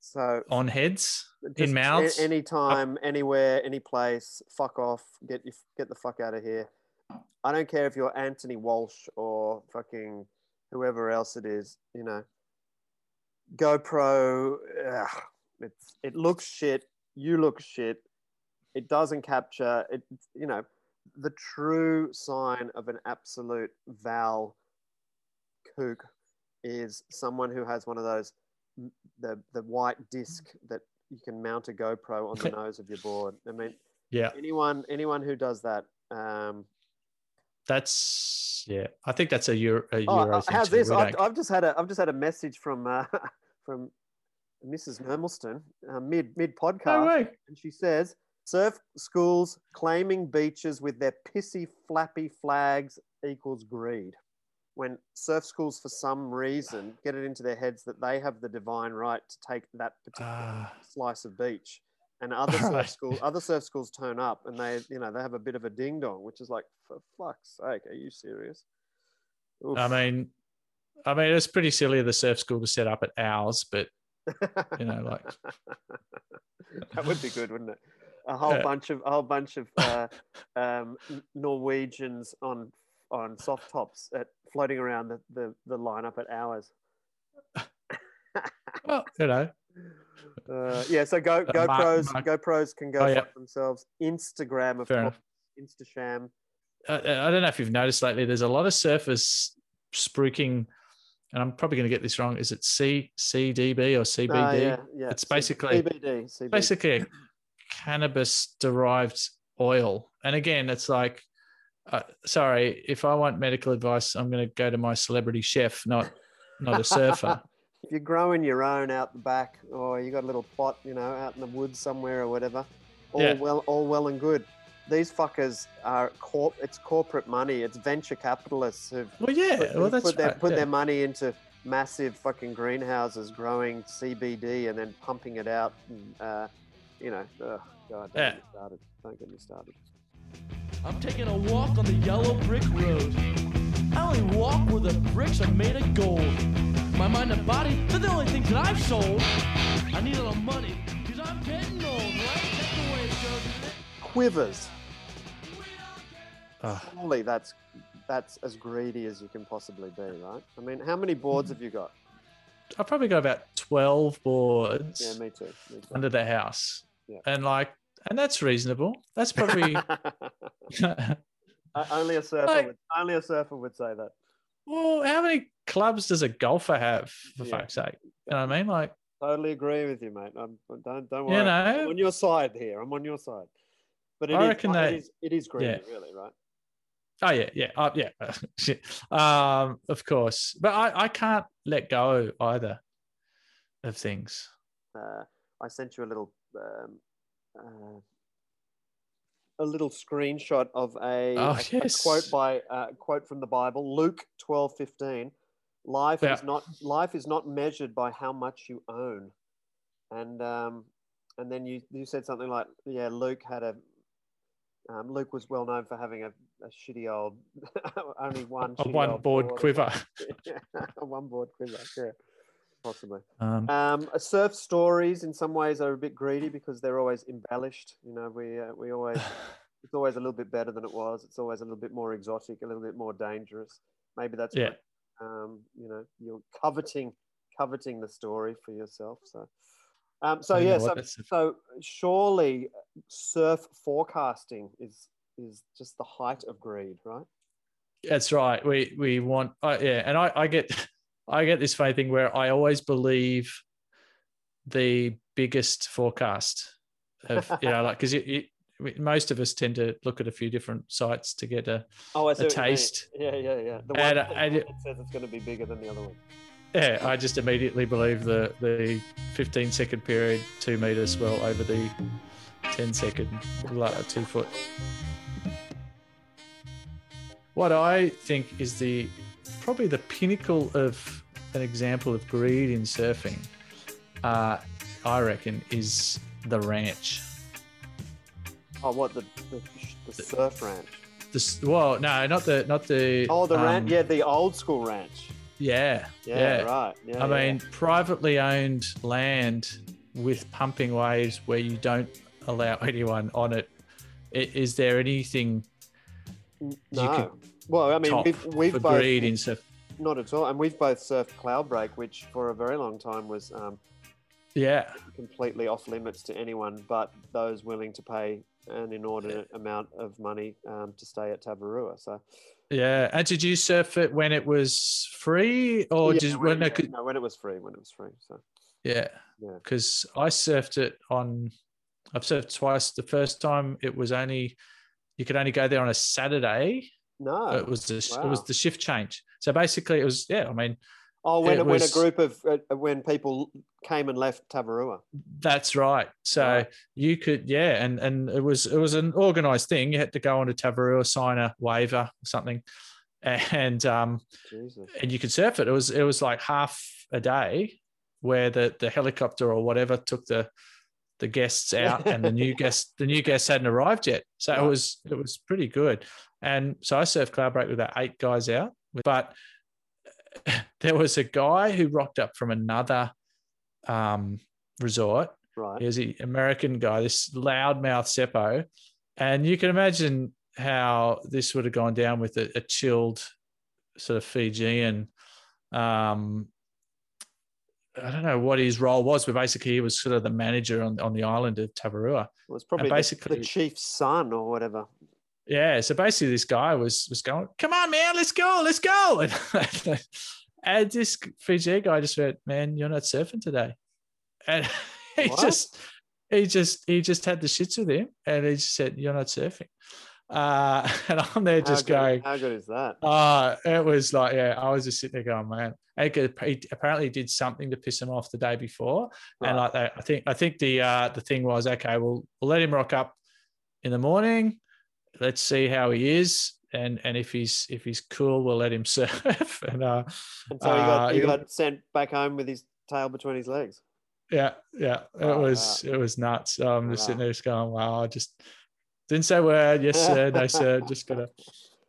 So on heads in mouths. a- anytime, anywhere, any place. Fuck off. Get you get the fuck out of here. I don't care if you're Anthony Walsh or fucking whoever else it is. You know, GoPro. Ugh, it's it looks shit. You look shit. It doesn't capture it. You know, the true sign of an absolute Val kook is someone who has one of those the the white disc that you can mount a GoPro on the (laughs) nose of your board. I mean, yeah, anyone anyone who does that. Um, that's yeah. I think that's a Euro. A oh, Euro how's this? I've, I've just had a I've just had a message from uh, (laughs) from Mrs. Mermelston, uh, mid mid podcast, way. and she says surf schools claiming beaches with their pissy flappy flags equals greed. When surf schools, for some reason, get it into their heads that they have the divine right to take that particular Ah, slice of beach, and (laughs) other surf schools, other surf schools turn up and they, you know, they have a bit of a ding dong, which is like, for fuck's sake, are you serious? Oof. I mean, I mean, it's pretty silly of the surf school to set up at ours, but you know, like- (laughs) that would be good, wouldn't it? A whole Yeah. bunch of a whole bunch of uh, (laughs) um, Norwegians on on soft tops at floating around the, the, the lineup at hours. (laughs) well, you know, Uh, yeah, so go Uh, GoPros Mark- GoPros can go Oh, yeah. themselves. Instagram, of Fair course, enough. Instasham. I, I don't know if you've noticed lately. There's a lot of surfers spruiking, and I'm probably going to get this wrong. Is it C CDB or CBD? Yeah, yeah. It's basically- CBD. CBD. Basically, cannabis derived oil. And again, it's like, uh, sorry, if I want medical advice, I'm going to go to my celebrity chef, not not a surfer. (laughs) if you're growing your own out the back, or you got a little plot, you know, out in the woods somewhere or whatever, all Yeah. well, all well and good. These fuckers are corp. It's corporate money. It's venture capitalists who've Well, yeah, put, well, that's put their right, put yeah. their money into massive fucking greenhouses growing CBD and then pumping it out. And, uh, you know, ugh, God, don't Yeah. get me started. Don't get me started. I'm taking a walk on the yellow brick road. I only walk where the bricks are made of gold. My mind and body, they're the only things that I've sold. I need a little money, because I'm getting old, right? That's the way it goes, isn't it? Quivers. Surely that's that's as greedy as you can possibly be, right? I mean, how many boards Hmm. have you got? I've probably got about 12 boards Yeah, me too. Me too. under the house. Yeah. And like, and that's reasonable. That's probably, (laughs) (laughs) only a surfer Like- would only a surfer would say that. well, how many clubs does a golfer have, for Yeah. fuck's sake? You know what I mean? Like, Totally agree with you, mate. I'm, don't don't worry. You know? I'm on your side here. I'm on your side. But it I is- reckon it that- is it is greedy, yeah. really, right? Oh, yeah, yeah, uh, yeah. (laughs) Um, of course. But I, I can't let go either of things. Uh, I sent you a little um, uh, a little screenshot of a, Oh, a- a quote by uh, quote from the Bible, Luke twelve fifteen. Life is not life is not measured by how much you own, and um, and then you you said something like, yeah, Luke had a um, Luke was well known for having a, a shitty old (laughs) only one A one board board. quiver. a (laughs) one board quiver, yeah, possibly. Um, Um, surf stories in some ways are a bit greedy because they're always embellished. You know, we uh, we always (sighs) it's always a little bit better than it was. It's always a little bit more exotic, a little bit more dangerous. Maybe that's Yeah. what, um, you know, you're coveting coveting the story for yourself. So, um, so You yeah, so, so surely surf forecasting is is just the height of greed, right? That's right. We we want uh, yeah, and I I get (laughs) I get this funny thing where I always believe the biggest forecast of you know like because you, you, most of us tend to look at a few different sites to get a Oh, A what you mean. taste. Yeah, yeah, yeah. The And, one uh, that and it- says it's going to be bigger than the other one. yeah. I just immediately believe the the 15 second period two meters, well over the 10 second two foot. What I think is the probably the pinnacle of an example of greed in surfing, uh, I reckon, is the ranch. Oh, what the the, the surf ranch? This well, no, not the not the. Oh, the um, ranch. Yeah, the old school ranch. Yeah, Yeah, yeah. right. Yeah, I yeah. mean, privately owned land with pumping waves where you don't allow (laughs) anyone on it. Is there anything no. Well, I mean, we've, we've both in surf? not at all, and we've both surfed Cloudbreak, which for a very long time was um, Yeah, completely off limits to anyone but those willing to pay an inordinate amount of money um, to stay at Tavarua. So, yeah. And did you surf it when it was free, or yeah, did when, when yeah, it could? no, when it was free, when it was free. So, Yeah, Yeah. Because I surfed it on. I've surfed twice. The first time it was only you could only go there on a Saturday. no, it was the it was the shift change. So basically, it was yeah. I mean, Oh, when It when a group of uh, when people came and left Tavarua. That's right. So Right. you could, yeah, and and it was it was an organised thing. You had to go onto Tavarua, sign a waiver or something, and um Jesus. and you could surf it. It was it was like half a day where the the helicopter or whatever took the the guests (laughs) out and the new guests the new guests hadn't arrived yet. So it was it was pretty good. And so I surfed Cloudbreak with about eight guys out. But (laughs) there was a guy who rocked up from another um resort Right. he was an American guy, this loudmouth Seppo. And you can imagine how this would have gone down with a, a chilled sort of Fijian. Um, I don't know what his role was, but basically he was sort of the manager on, on the island of Tavarua. It was probably the- basically- the chief's son or whatever. Yeah, so basically this guy was was going, "Come on, man, let's go, let's go!" (laughs) And, and this Fiji guy just went, "Man, you're not surfing today," and (laughs) he What? just he just he just had the shits with him, and he just said, "You're not surfing," uh, (laughs) and I'm there just how going, how good is that? uh, it was like, yeah, I was just sitting there going, man. He apparently did something to piss him off the day before, and Right. like I think I think the uh, the thing was, okay, we'll we'll let him rock up in the morning. Let's see how he is, and and if he's if he's cool, we'll let him (laughs) surf. and uh, And so he got uh, he he- got sent back home with his tail between his legs. yeah, yeah, it Oh, was it was nuts. I'm just sitting there just going, wow, I just didn't say a word. Yes, sir. No, sir. Just gonna.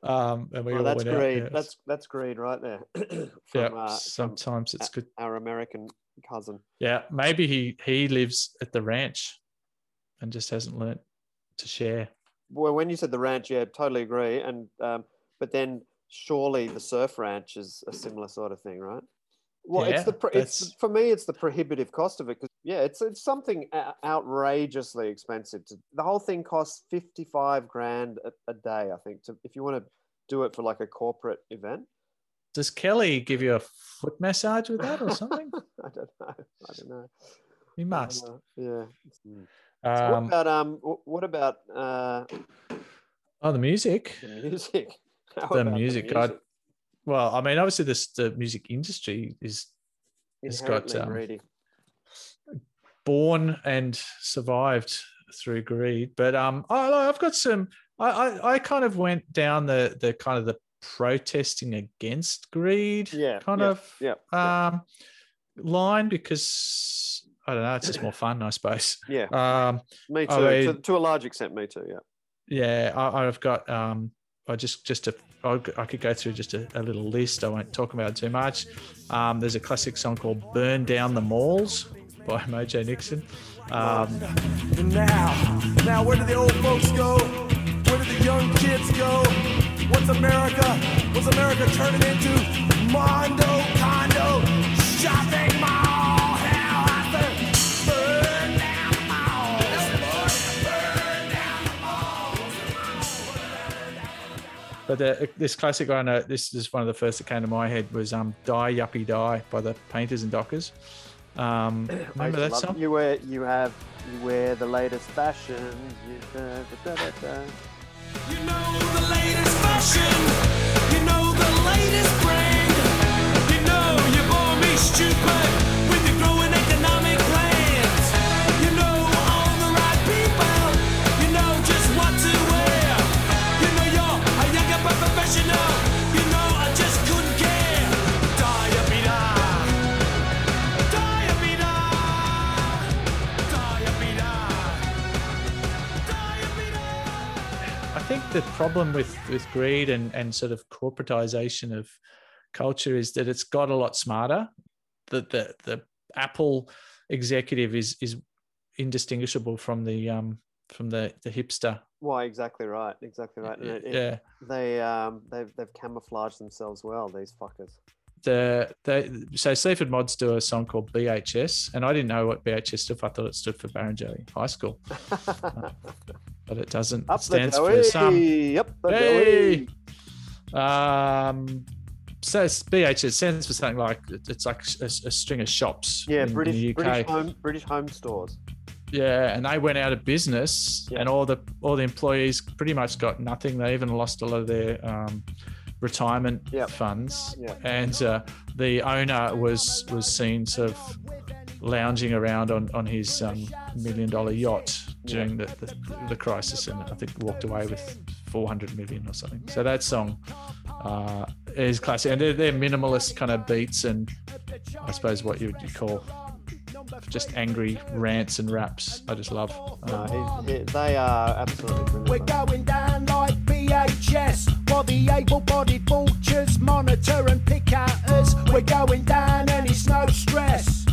Um, and we all that's went out. greed. Yeah, That's that's greed right there. (clears throat) yeah. uh, sometimes it's good. our American cousin. Yeah, maybe he he lives at the ranch and just hasn't learnt to share. Well, when you said the ranch, yeah, totally agree. And um, but then surely the surf ranch is a similar sort of thing, right? Well, Yeah, it's the it's for me, it's the prohibitive cost of it because yeah, it's it's something o- outrageously expensive. To, the whole thing costs fifty five grand a, a day, I think. To if you want to do it for like a corporate event, Does Kelly give you a foot massage with that or something? (laughs) I don't know. I don't know. he must. Uh, yeah. So what Um, about um? What about uh oh, the music. the music? (laughs) How The about music, I- Well, I mean, obviously, this the music industry is it's got, um, born and survived through greed. But um, I, I've got some. I, I I kind of went down the the kind of the protesting against greed Yeah, kind yeah, of yeah, um line because I don't know. It's just more fun, I suppose. (laughs) Yeah, Um, me too. I to, mean- to a large extent, me too. Yeah. yeah, I, I've got um, I just just a I I could go through just a, a little list. I won't talk about it too much. Um, there's a classic song called "Burn Down the Malls" by (laughs) Mojo Nixon. Um, now, now where do the old folks go? Where do the young kids go? What's America? What's America turning into? Mondo, condo, shopping but the, this classic I know, this is one of the first that came to my head was um, "Die Yuppie Die" by the Painters and Dockers. Um, (clears throat) remember to that song? You wear, you have, you wear the latest fashions. You, da, da, da, da, da. You know the latest fashion. You know the latest brand. You know you bore me stupid the problem with with greed and and sort of corporatization of culture is that it's got a lot smarter. That the the Apple executive is is indistinguishable from the um from the the hipster. Why exactly right? Exactly right. It- Yeah. They um they've they've camouflaged themselves well. These fuckers. The the so Sleaford Mods do a song called BHS, and I didn't know what BHS stood for. I thought it stood for Barrenjoey High School, (laughs) but it doesn't. Up it stands for some the Hey! Um, so it's BH it stands for something like it's like a, a string of shops. Yeah, British the UK. British home British home stores. Yeah, and they went out of business, Yeah. and all the all the employees pretty much got nothing. They even lost a lot of their um, retirement Yep. funds, Yep. and uh, the owner was was seen sort of lounging around on on his um, million dollar yacht during the, the the crisis, and I think walked away with 400 million or something. So that song uh, is classic, and they're, they're minimalist kind of beats, and I suppose what you would call just angry rants and raps. I just love. No, Um, he's, he, they are absolutely We're brilliant. BHS while the able-bodied vultures monitor and pick at us. We're going down and it's no stress.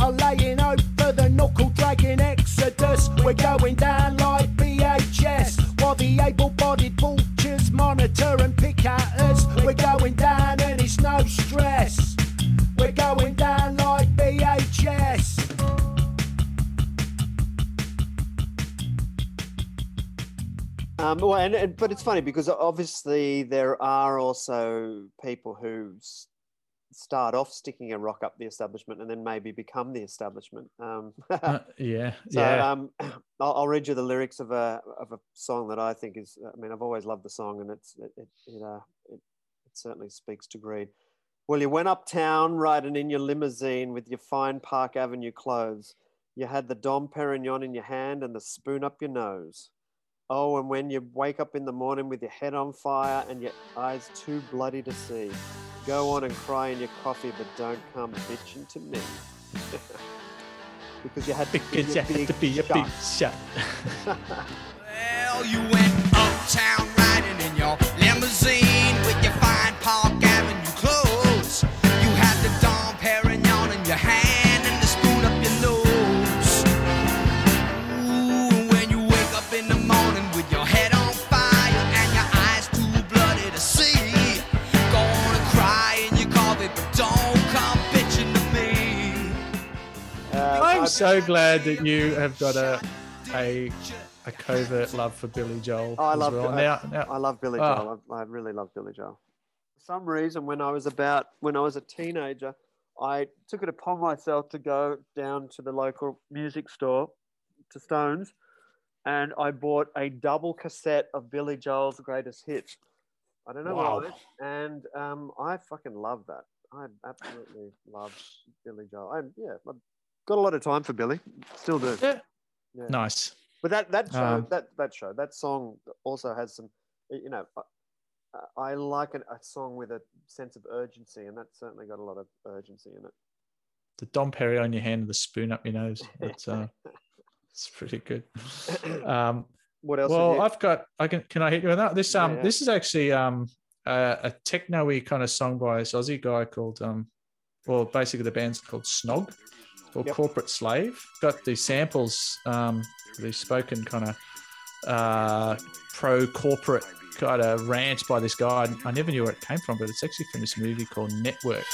I'm laying over the knuckle dragging exodus. We're going down like BHS while the able-bodied vultures monitor and pick at us. We're going down and it's no stress. Um, well, and, and but it's funny because obviously there are also people who s- start off sticking a rock up the establishment and then maybe become the establishment. Um, (laughs) uh, yeah, So yeah. um, (clears throat) I'll, I'll read you the lyrics of a of a song that I think is. I mean, I've always loved the song, and it's it it it, uh, it, it certainly speaks to greed. Well, you went uptown riding in your limousine with your fine Park Avenue clothes. You had the Dom Perignon in your hand and the spoon up your nose. Oh, and when you wake up in the morning with your head on fire and your eyes too bloody to see, go on and cry in your coffee, but don't come bitching to me. (laughs) because you had to be because you a had to be a big shot. shot. (laughs) (laughs) Well, you went so glad that you have got a a a covert love for Billy Joel. Oh, I love well. I, now. now I love Billy Oh. Joel. I, I really love Billy Joel. For some reason, when I was about when I was a teenager, I took it upon myself to go down to the local music store, to Stones, and I bought a double cassette of Billy Joel's greatest hits. I don't know Wow. why, and um, I fucking love that. I absolutely love Billy Joel. I, yeah, got a lot of time for Billy. Still do. Yeah. Yeah. nice. But that that show Um, that that show that song also has some, you know, uh, I like an, a song with a sense of urgency, and that certainly got a lot of urgency in it. The Dom Perignon your hand and the spoon up your nose. That's uh, (laughs) it's pretty good. Um, What else? well, I've got. I can. Can I hit you with that? This um, Yeah. this is actually um, a, a techno-y kind of song by this Aussie guy called um, well, basically the band's called Snog, or Yep. Corporate Slave. Got the samples, um, the spoken kind of uh, pro-corporate kind of rant by this guy. I never knew where it came from, but it's actually from this movie called Network.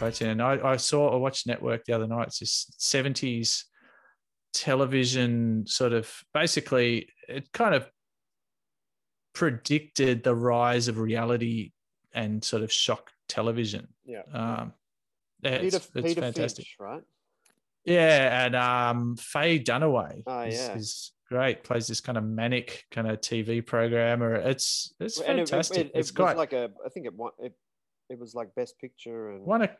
I'll put some of those quotes in. And I, I saw, I watched Network the other night. It's this 70s television sort of basically, it kind of predicted the rise of reality and sort of shock television. yeah, Um, yeah, Peter, it's, it's Peter fantastic. Finch, right? Yeah, and um, Faye Dunaway Oh, is, yeah. is great. Plays this kind of manic kind of TV programmer. It's it's And it- it- fantastic. It, it, it's was great. like a, I think it it, it was like Best Picture and won a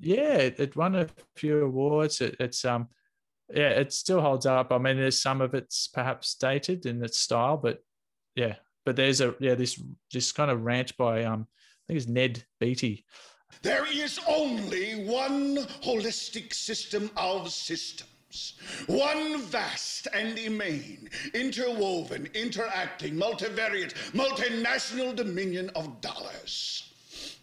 yeah it, it won a few awards it, it's um yeah it still holds up i mean there's some of it's perhaps dated in its style but yeah but there's a yeah this this kind of rant by um i think it's ned beatty There is only one holistic system of systems. One vast and immane, interwoven, interacting, multivariate, multinational dominion of dollars.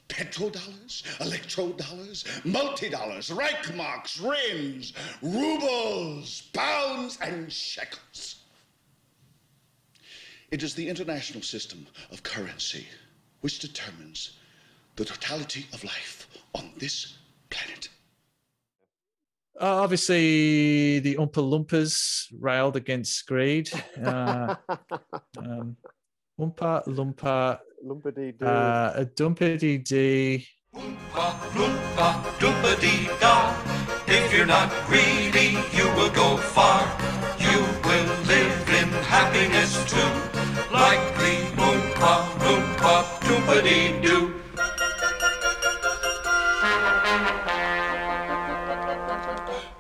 Petrodollars, electrodollars, multi-dollars, Reichmarks, rims, rubles, pounds, and shekels. It is the international system of currency which determines the totality of life on this planet. Uh, obviously, the Oompa Loompas railed against greed. Uh, (laughs) um, Oompa Loompa, Lumpity doo. uh, a dumpity dee. Loompa doompa dee da. If you're not greedy, you will go far. You will live in happiness too. Like the Oompa Loompa doompa dee doo.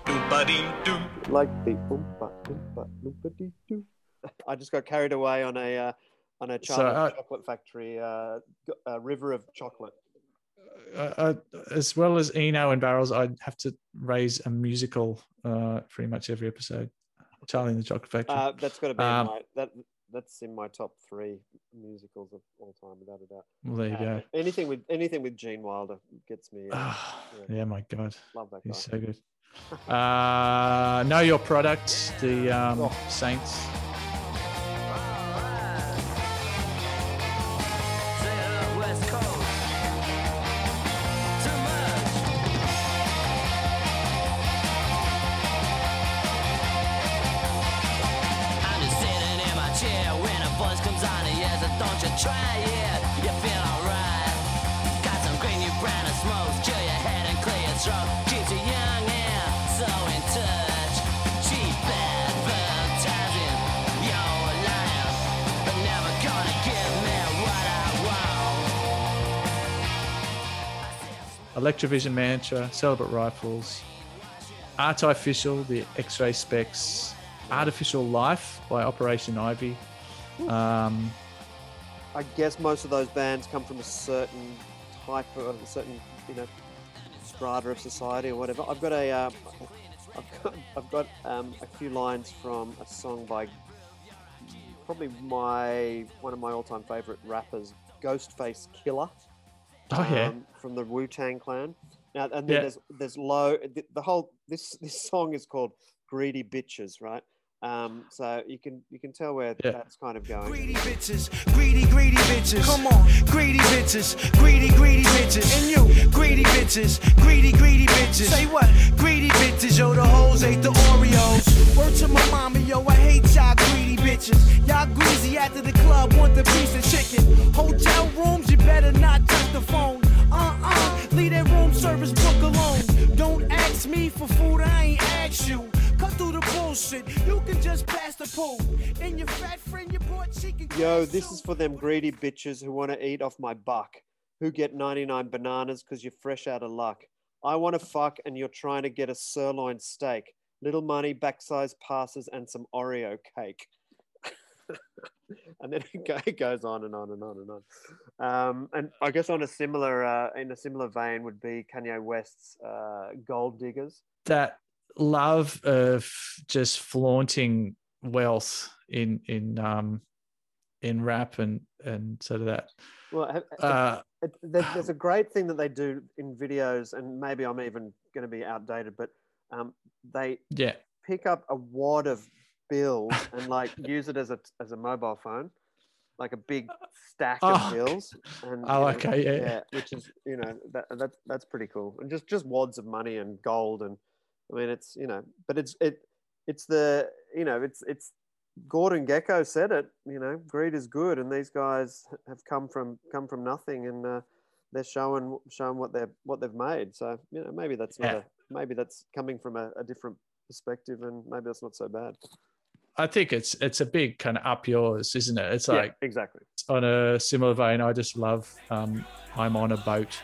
Doompa dee doo. like the oompa oompa loopity doo. (laughs) I just got carried away on a uh, on a So, Charlie uh, chocolate factory uh, g- uh, river of chocolate. Uh, uh, as well as Eno and Barrels, I'd have to raise a musical uh, pretty much every episode. Charlie and the Chocolate Factory. Uh, that's got to be in Um, my, that. That's in my top three musicals of all time, without a doubt. well, there you go. Anything with anything with Gene Wilder gets me. Uh, Ah, yeah, yeah, my God. love that guy. He's so good. Uh, know your product, the um, Oh. Saints. Electrovision Mantra, Celibate Rifles, Artificial, the X Ray Spex, Artificial Life by Operation Ivy. Um, I guess most of those bands come from a certain type of a certain you know strata of society or whatever. I've got a uh, I've got, I've got um, a few lines from a song by probably my one of my all-time favorite rappers, Ghostface Killah. oh, yeah. um, from the Wu Tang Clan. Now, and then Yeah. there's there's low. The, the whole this this song is called "Greedy Bitches," right? Um, so you can you can tell where Yeah. that's kind of going. Greedy bitches, greedy, greedy bitches. Come on, greedy bitches, greedy, greedy bitches. And you, greedy bitches, greedy, greedy bitches. Say what? Greedy bitches, yo, the hoes ate the Oreos. Word to my mama, yo, I hate y'all greedy bitches. Y'all greasy after the club, want the piece of chicken. Hotel rooms, you better not touch the phone. Uh uh, leave that room service book alone. Don't ask me for food, I ain't ask you. Cut through the bullshit, you can just pass the pool. And your fat friend, your poor chicken. Yo, this is for them greedy bitches who want to eat off my buck, who get 99 bananas because you're fresh out of luck. I want to fuck and you're trying to get a sirloin steak, little money, backside passes, and some Oreo cake. And then it goes on and on and on and on. Um, and I guess on a similar, uh, in a similar vein, would be Kanye West's uh, "Gold Diggers." that love of just flaunting wealth in in um in rap and and sort of that Well, uh it, there's a great thing that they do in videos, and maybe I'm even going to be outdated, but um, they yeah pick up a wad of bills (laughs) and like use it as a as a mobile phone, like a big stack of Oh, bills. And oh, know, okay, yeah. which is you know that that's that's pretty cool, and just just wads of money and gold, and I mean it's you know, but it's it it's the you know it's it's Gordon Gekko said it, you know, greed is good, and these guys have come from come from nothing, and uh, they're showing showing what they're what they've made. So you know, maybe that's not a maybe that's coming from a, a different perspective, and maybe that's not so bad. I think it's it's a big kind of up yours isn't it it's Yeah, like exactly. on a similar vein i just love um i'm on a boat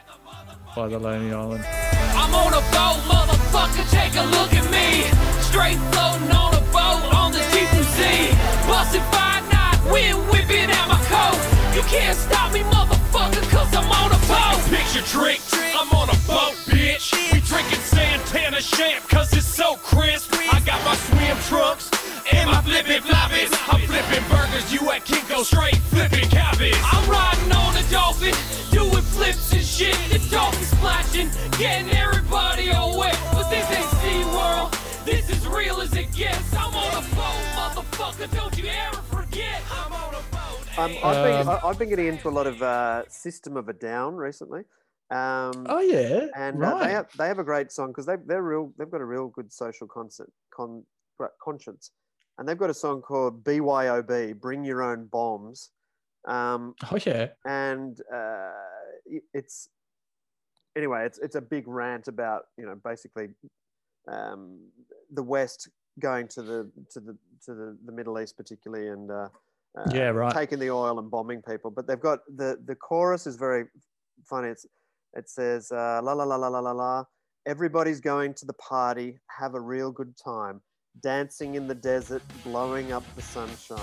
by the lonely island I'm on a boat, motherfucker, take a look at me. Straight floating on a boat on the deep blue sea. Busted five knot, wind whipping out my coat. You can't stop me, motherfucker, cause I'm on a boat. Picture trick, I'm on a boat, bitch. We drinking Santana champ, cause it's so crisp. I got my swim trunks and my flippin' floppies. I'm flipping burgers, you at Kinko straight flipping cabbage. I'm riding on a dolphin, doing flips and shit. shit. It's talking, splashing, getting everybody all wet. But this ain't SeaWorld. This is real as it gets. I'm on a boat, motherfucker. Don't you ever forget. I'm on a boat. Um, I've, been, Um, I- I've been getting into a lot of uh, System of a Down recently. Um, Oh yeah, and uh, they have they have a great song because they they're real they've got a real good social concert, con, conscience, and they've got a song called BYOB Bring Your Own Bombs, um, oh yeah. and uh, it's anyway it's it's a big rant about you know basically um, the West going to the to the to the, the Middle East particularly and uh, uh, Yeah, right. taking the oil and bombing people. But they've got the the chorus is very funny. It's it says uh, la la la la la la la. Everybody's going to the party, have a real good time, dancing in the desert, blowing up the sunshine.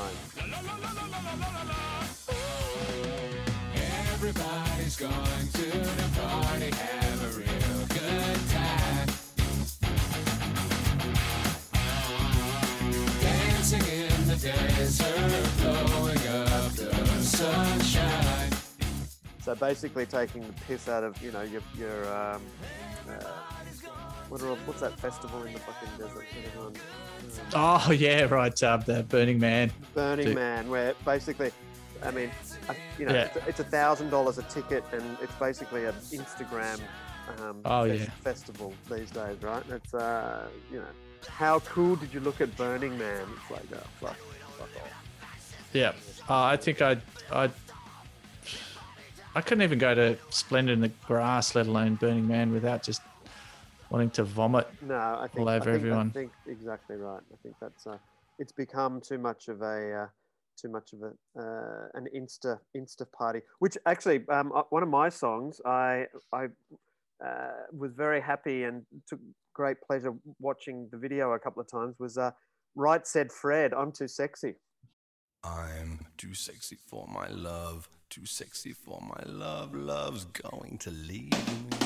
Everybody's going to the party, have a real good time. Dancing in the desert, blowing up the sunshine. So basically, taking the piss out of you know your your um, uh, what's that festival in the fucking desert? everyone- Oh yeah, right. Uh, the Burning Man. Burning Dude. Man, where basically, I mean, uh, you know, Yeah. it's, a- thousand dollars a ticket, and it's basically an Instagram um, Oh, fes- yeah. festival these days, right? It's uh, you know, how cool did you look at Burning Man? It's like, oh, fuck, fuck off. Yeah. Uh, I think I I I couldn't even go to Splendid in the Grass, let alone Burning Man, without just wanting to vomit. No, I think all I over think, everyone. I think exactly right. I think that's uh, it's become too much of a uh, too much of a uh, an insta insta party. Which actually, um, uh, one of my songs, I I uh, was very happy and took great pleasure watching the video a couple of times. Was uh, right said Fred, I'm too sexy. I'm too sexy for my love, too sexy for my love. Love's going to leave me.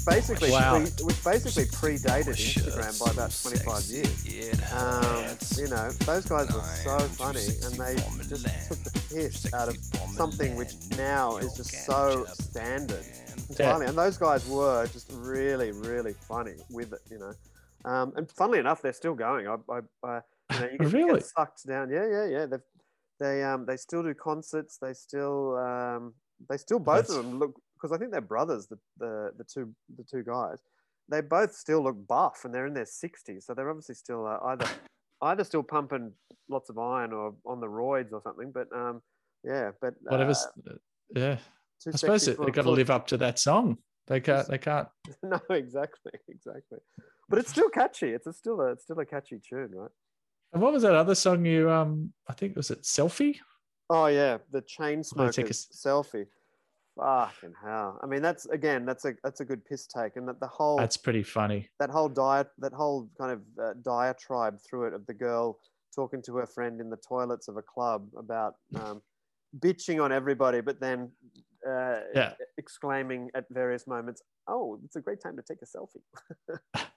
Which basically Wow. pre, which basically predated Instagram by about 25 years. Um, you know, those guys were so funny, and they just took the piss out of something which now is just so standard entirely. And those guys were just really, really funny with it, you know. Um, and funnily enough, they're still going. I, I, I you know, you (laughs) get, Really? get sucked down. Yeah, yeah, yeah. They've, they, um, they still do concerts. They still, um, they still both That's- of them look because I think they're brothers. The, the, the two, the two guys. They both still look buff, and they're in their sixties. So they're obviously still uh, either, (laughs) either still pumping lots of iron or on the roids or something. But um, yeah, but Whatever's. uh, yeah. I suppose it, they've got to live up to that song. They can't. They can't. (laughs) no, exactly, (laughs) exactly. But it's still catchy. It's a still a it's still a catchy tune, right? And what was that other song you? Um, I think was it Selfie. Oh yeah, the Chainsmokers selfie. Fucking hell! I mean, that's again, that's a that's a good piss take, and that the whole That's pretty funny. that whole diet that whole kind of uh, diatribe through it of the girl talking to her friend in the toilets of a club about (laughs) um, bitching on everybody, but then uh, Yeah. exclaiming at various moments, "Oh, it's a great time to take a selfie." (laughs)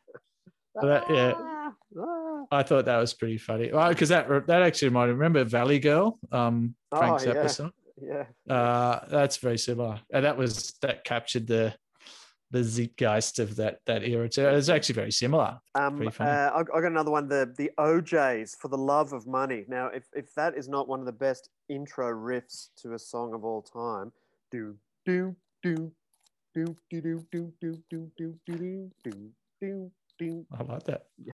That- yeah. Ah. I thought that was pretty funny. Well, because that that actually reminded me. Remember Valley Girl? Um, Frank Oh, yeah. Song. Yeah. Uh, that's very similar, and that was that captured the the zeitgeist of that that era too. It's actually very similar. Um, uh, I, I got another one. The the O'Jays for the love of money. Now, if if that is not one of the best intro riffs to a song of all time, do do do do do do do do do do do do do do. I like that. We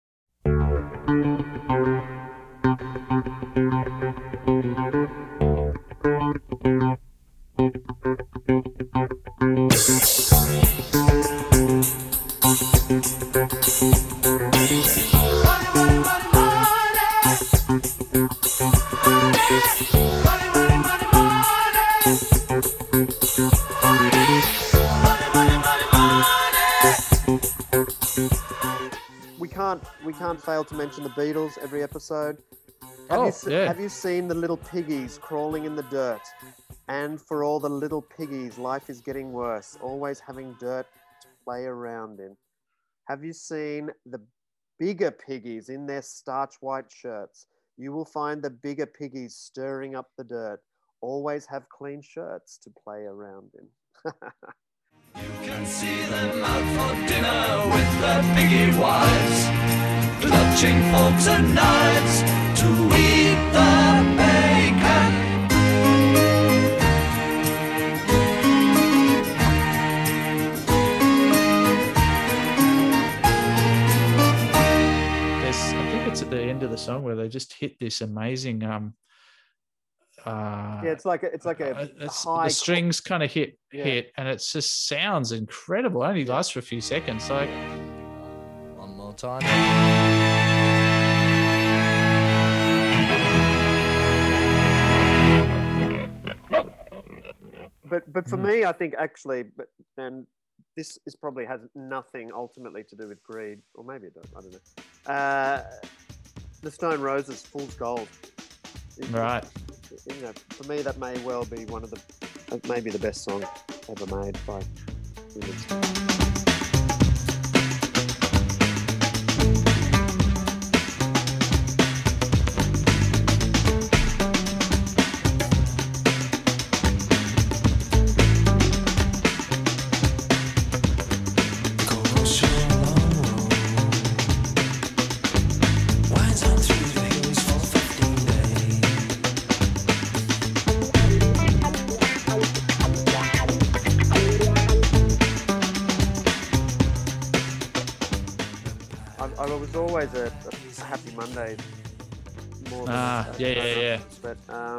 fail to mention the Beatles every episode. Have Oh, you se- yeah. Have you seen the little piggies crawling in the dirt? And for all the little piggies, life is getting worse, always having dirt to play around in. Have you seen the bigger piggies in their starch white shirts? You will find the bigger piggies stirring up the dirt, always have clean shirts to play around in. (laughs) can see them out for dinner with their piggy wives, clutching forks and knives to eat the bacon. There's, I think it's at the end of the song where they just hit this amazing um uh yeah, it's like a, it's like a, uh, a it's- high the strings kind of hit Yeah. hit and it just sounds incredible. It only lasts for a few seconds. Like One more time. But but for Mm. me, I think actually, but and this is probably has nothing ultimately to do with greed, or maybe it does. I don't know. Uh, the Stone Roses, Fool's Gold. Is- Right. You know, for me, that may well be one of the, uh, maybe the best song ever made by humans.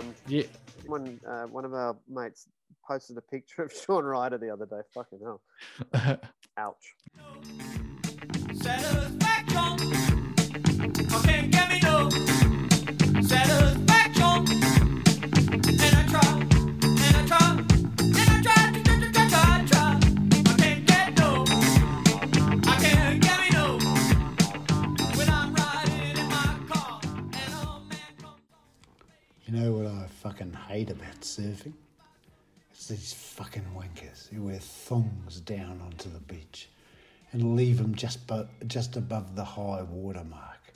Um, Yeah. one uh, one of our mates posted a picture of (laughs) Shaun Ryder the other day. Fucking hell! (laughs) Ouch. Satisfaction. I can't get me no satisfaction. You know what I fucking hate about surfing? It's these fucking wankers who wear thongs down onto the beach and leave them just, bu- just above the high water mark,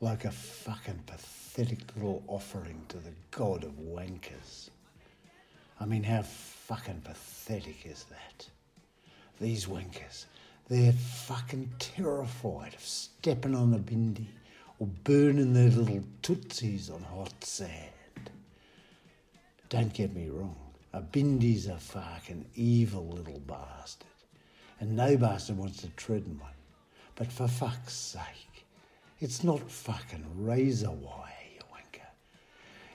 like a fucking pathetic little offering to the god of wankers. I mean, how fucking pathetic is that? These wankers, they're fucking terrified of stepping on a bindi or burning their little tootsies on hot sand. Don't get me wrong, a bindi's a fucking evil little bastard, and no bastard wants to tread in one. But for fuck's sake, it's not fucking razor wire, you wanker.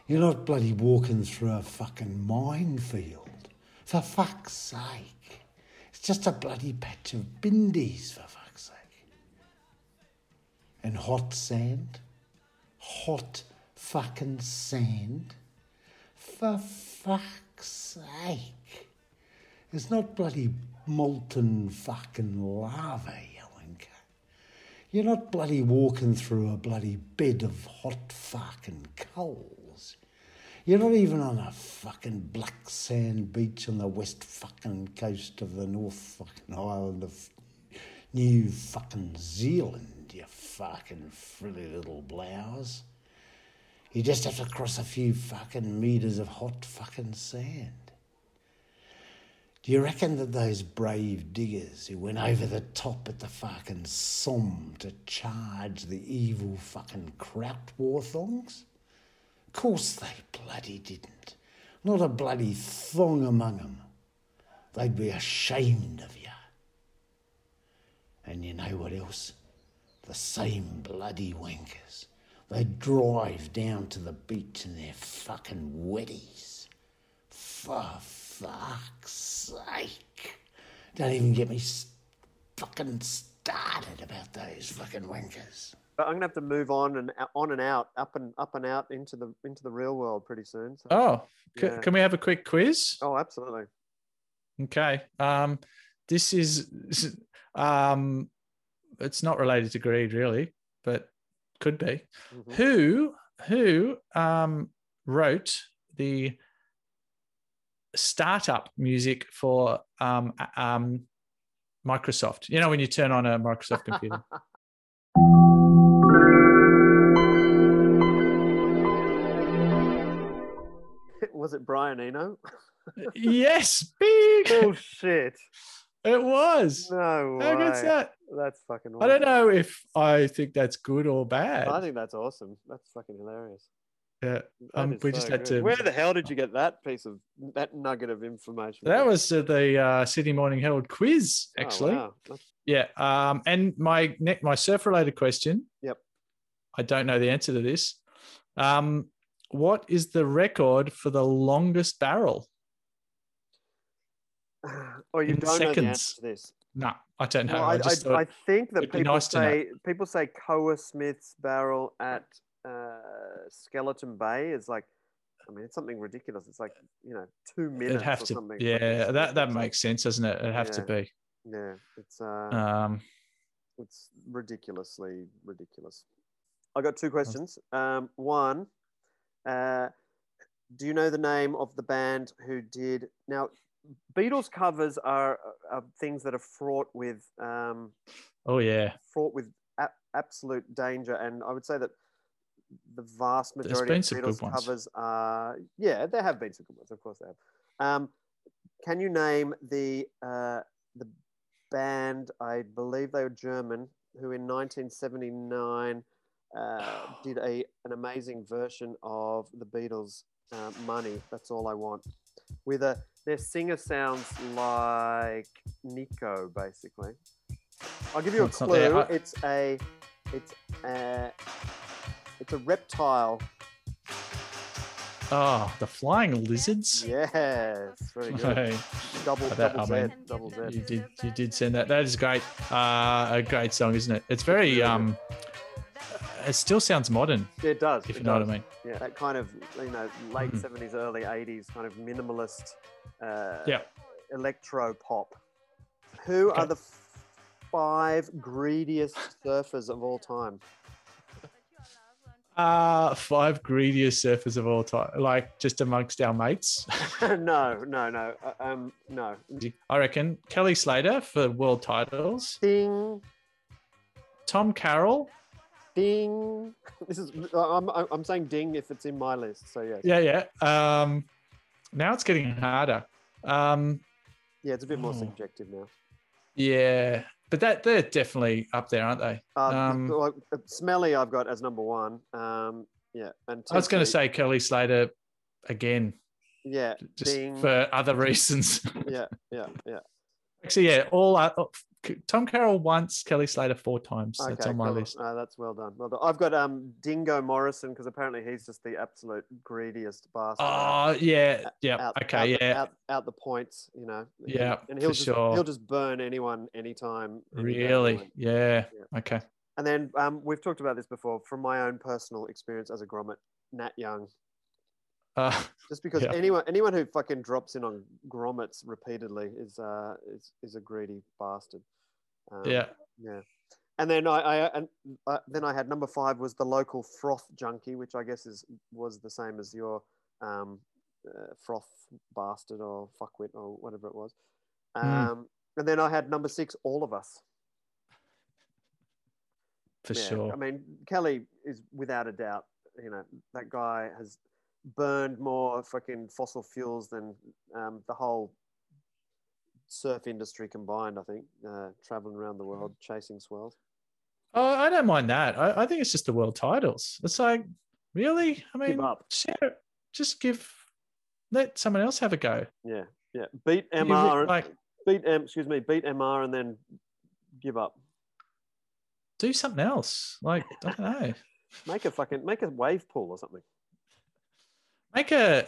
You're not bloody walking through a fucking minefield. For fuck's sake. It's just a bloody patch of bindies, for fuck's sake. And hot sand? Hot fucking sand? For fuck's sake. It's not bloody molten fucking lava, wanker. You're not bloody walking through a bloody bed of hot fucking coals. You're not even on a fucking black sand beach on the west fucking coast of the North fucking island of New fucking Zealand, you fucking frilly little blouse. You just have to cross a few fucking meters of hot fucking sand. Do you reckon that those brave diggers who went over the top at the fucking Somme to charge the evil fucking kraut war thongs? Course they bloody didn't. Not a bloody thong among 'em. They'd be ashamed of you. And you know what else? The same bloody wankers. They drive down to the beach in their fucking wetties. For fuck's sake. Don't even get me fucking started about those fucking wankers. But I'm gonna have to move on and on and out, up and up and out into the into the real world pretty soon. So, Oh, c- yeah. can we have a quick quiz? Oh, absolutely. Okay. Um, this is um, it's not related to greed really, but could be. Mhm. Who who um wrote the startup music for um, um, Microsoft. You know, when you turn on a Microsoft computer. (laughs) Was it Brian Eno? yes, big. (laughs) Bullshit. It was. No way. How good's that? That's fucking. I don't know if I think that's good or bad. I think that's awesome. That's fucking hilarious. yeah. Um, we so just had good. to. Where the hell did you get that piece of that nugget of information? That was uh, the uh, Sydney Morning Herald quiz, Oh, actually. wow. Yeah. Um, and my ne- my surf related question. Yep. I don't know the answer to this. Um, what is the record for the longest barrel? Oh, you in don't know the answer seconds. to this. No, I don't know. Well, I, I, just I, I think that people nice say people say Koa Smith's barrel at uh, Skeleton Bay is like, I mean, it's something ridiculous. It's like you know, two minutes it'd have or to. something. Yeah, Fucking that that makes sense, doesn't it? It'd have to be. Yeah, it's uh, Um, it's ridiculously ridiculous. I got two questions. Um, one, uh, do you know the name of the band who did now? Beatles covers are, are things that are fraught with um, oh yeah. fraught with a- absolute danger, and I would say that the vast majority of Beatles covers are yeah, there have been some good ones, of course they have. Um, can you name the uh, the band? I believe they were German, who in 1979 uh, (sighs) did a an amazing version of the Beatles' uh, "Money." That's all I want. With a their singer sounds like Nico, basically. I'll give you a it's clue. It's a it's a it's a reptile. Oh, the flying lizards. Yes, very good. Hey. Double bet- double I Z, mean, double Z. You did you did send that. That is great. Uh, a great song, isn't it? It's very um. It still sounds modern. It does. If it you know what I mean. Yeah, that kind of you know late Mhm. seventies, early eighties kind of minimalist. Uh, Yeah. Electro pop. Who are the five greediest surfers of all time? Uh five greediest surfers of all time, like just amongst our mates. (laughs) (laughs) no, no, no. uh, Um, no. I reckon Kelly Slater for world titles. Ding, Tom Carroll. Ding. (laughs) This is. I'm. I'm saying ding if it's in my list. So yeah. Yeah, yeah. Um, now it's getting harder. Um, Yeah, it's a bit more Oh. subjective now. yeah, but that they're definitely up there, aren't they? Uh, Um, well, uh, Smelly, I've got as number one. Um, yeah, and I was going to say Kelly Slater again, yeah, just ding. for other (laughs) reasons. yeah, yeah, yeah. Actually, yeah, all uh, Tom Carroll once, Kelly Slater four times. That's on my cool. list. Uh, that's well done. Well done. I've got um Dingo Morrison because apparently he's just the absolute greediest bastard. Oh yeah, yeah. out, okay, out yeah. out, out the points, you know. Yeah, and he'll just sure. he'll just burn anyone anytime. Really? Yeah. Yeah. Okay. And then um, we've talked about this before from my own personal experience as a grommet, Nat Young. Uh, (laughs) Just because Yeah. anyone anyone who fucking drops in on grommets repeatedly is uh is, is a greedy bastard. Um, yeah. Yeah. And then I, I and uh, then I had number five was the local froth junkie, which I guess is was the same as your um, uh, froth bastard or fuckwit or whatever it was. Um, Mm. And then I had number six, all of us. For Yeah, sure. I mean, Kelly is without a doubt. You know, that guy has burned more fucking fossil fuels than um, the whole surf industry combined. I think uh, traveling around the world chasing swells. Oh, I don't mind that. I, I think it's just the world titles. It's like, really? I mean, share, just give, let someone else have a go. Yeah, yeah. Beat MR, and, like- beat M. Excuse me, beat MR, and then give up. Do something else. Like, I don't know. (laughs) Make a fucking make a wave pool or something. Make a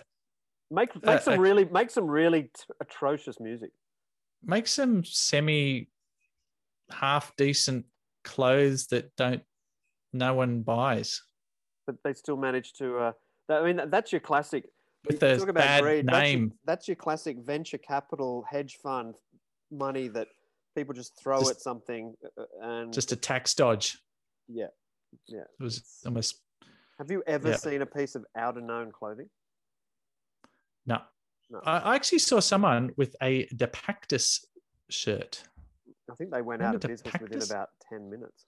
Make make Uh, some really make some really t- atrocious music. Make some semi half decent clothes that don't no one buys but they still manage to. Uh, that, I mean, that- that's your classic. with you about bad greed, that's your- name. That's your, classic venture capital hedge fund money that people just throw Just- at something uh, and Just a tax dodge. yeah, yeah. It was almost Have you ever Yeah. seen a piece of Outerknown clothing? no. No. I I actually saw someone with a Depactus shirt. I think they went Remember out of business within about 10 minutes.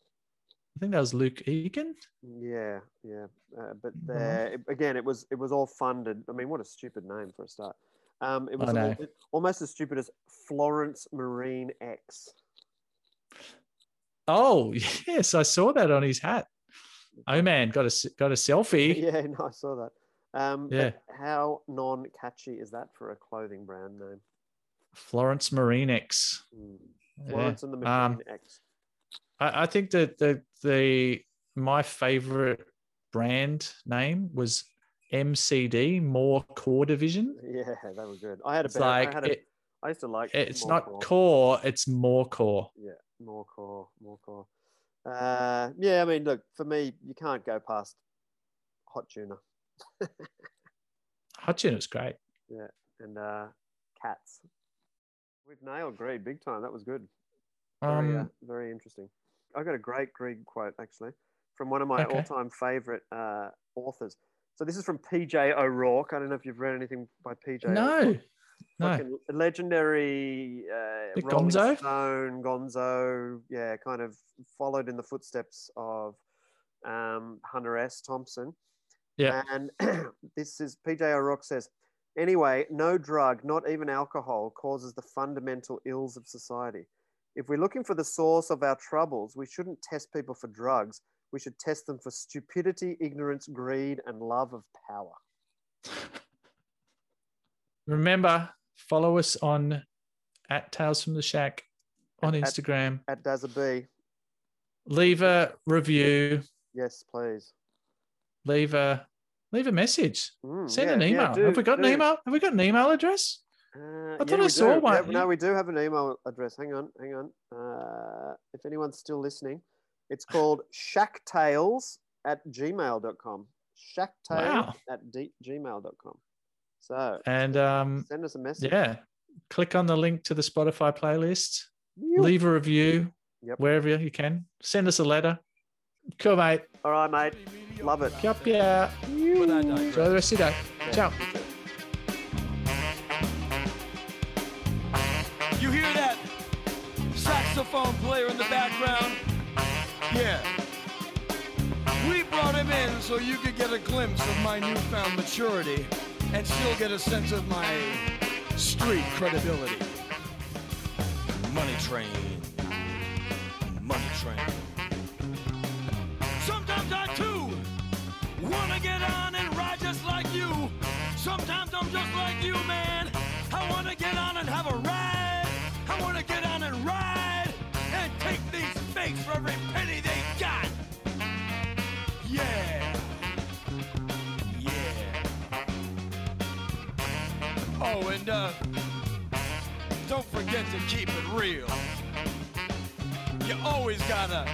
I think that was Luke Egan. Yeah, yeah. Uh, but Mhm. there, it- again, it was it was all funded. I mean, what a stupid name for a start. Um, it was I a know. almost as stupid as Florence Marine X. Oh (laughs) yes, I saw that on his hat. (laughs) Oh man, got a got a selfie. yeah, no, I saw that. Um, Yeah. How non-catchy is that for a clothing brand name? Florence Marine X. Mm. Yeah. Florence and the Machine Um, X. I, I think that the the my favorite brand name was MCD, More Core Division. (laughs) Yeah, they were good. I had a better. like I, had a, it- I used to like. It's not core. core, it's more core. Yeah, more core, more core. Uh, yeah, I mean, look, for me, you can't go past hot tuna. (laughs) Tuna is great. Yeah, and uh, cats. We've nailed greed big time. That was good. Very, uh, Um, very interesting. I got a great greed quote actually from one of my Okay. all-time favorite uh, authors. So this is from P.J. O'Rourke. I don't know if you've read anything by P.J. No, O'Rourke. no. Legendary uh, Rolling Gonzo? Stone, Gonzo, yeah, kind of followed in the footsteps of um, Hunter S. Thompson. Yeah. And (clears throat) this is PJ O'Rourke says, anyway, no drug, not even alcohol, causes the fundamental ills of society. If we're looking for the source of our troubles, we shouldn't test people for drugs. We should test them for stupidity, ignorance, greed, and love of power. (laughs) Remember, follow us on at Tales from the Shack on At- Instagram. At Dazza B, Leave a review. yes, please. Leave a leave a message. Mm, Send yeah, an yeah, email. do- have we got an email? Have we got an email address? Uh, I thought I saw do. one. Yeah, no, we do have an email address. Hang on, hang on. Uh, if anyone's still listening, it's called (laughs) shacktales at gmail.com. Shacktales Wow. at d- gmail.com. So And um, send us a message. yeah, click on the link to the Spotify playlist. Yep. Leave a review Yep. wherever you can. Send us a letter. Cool, mate. All right, mate. Love it. Yup, yeah. Enjoy the rest of your day. Ciao. You hear that saxophone player in the background? Yeah. We brought him in so you could get a glimpse of my newfound maturity and still get a sense of my street credibility. Money train. Money train. And uh, don't forget to keep it real. You always gotta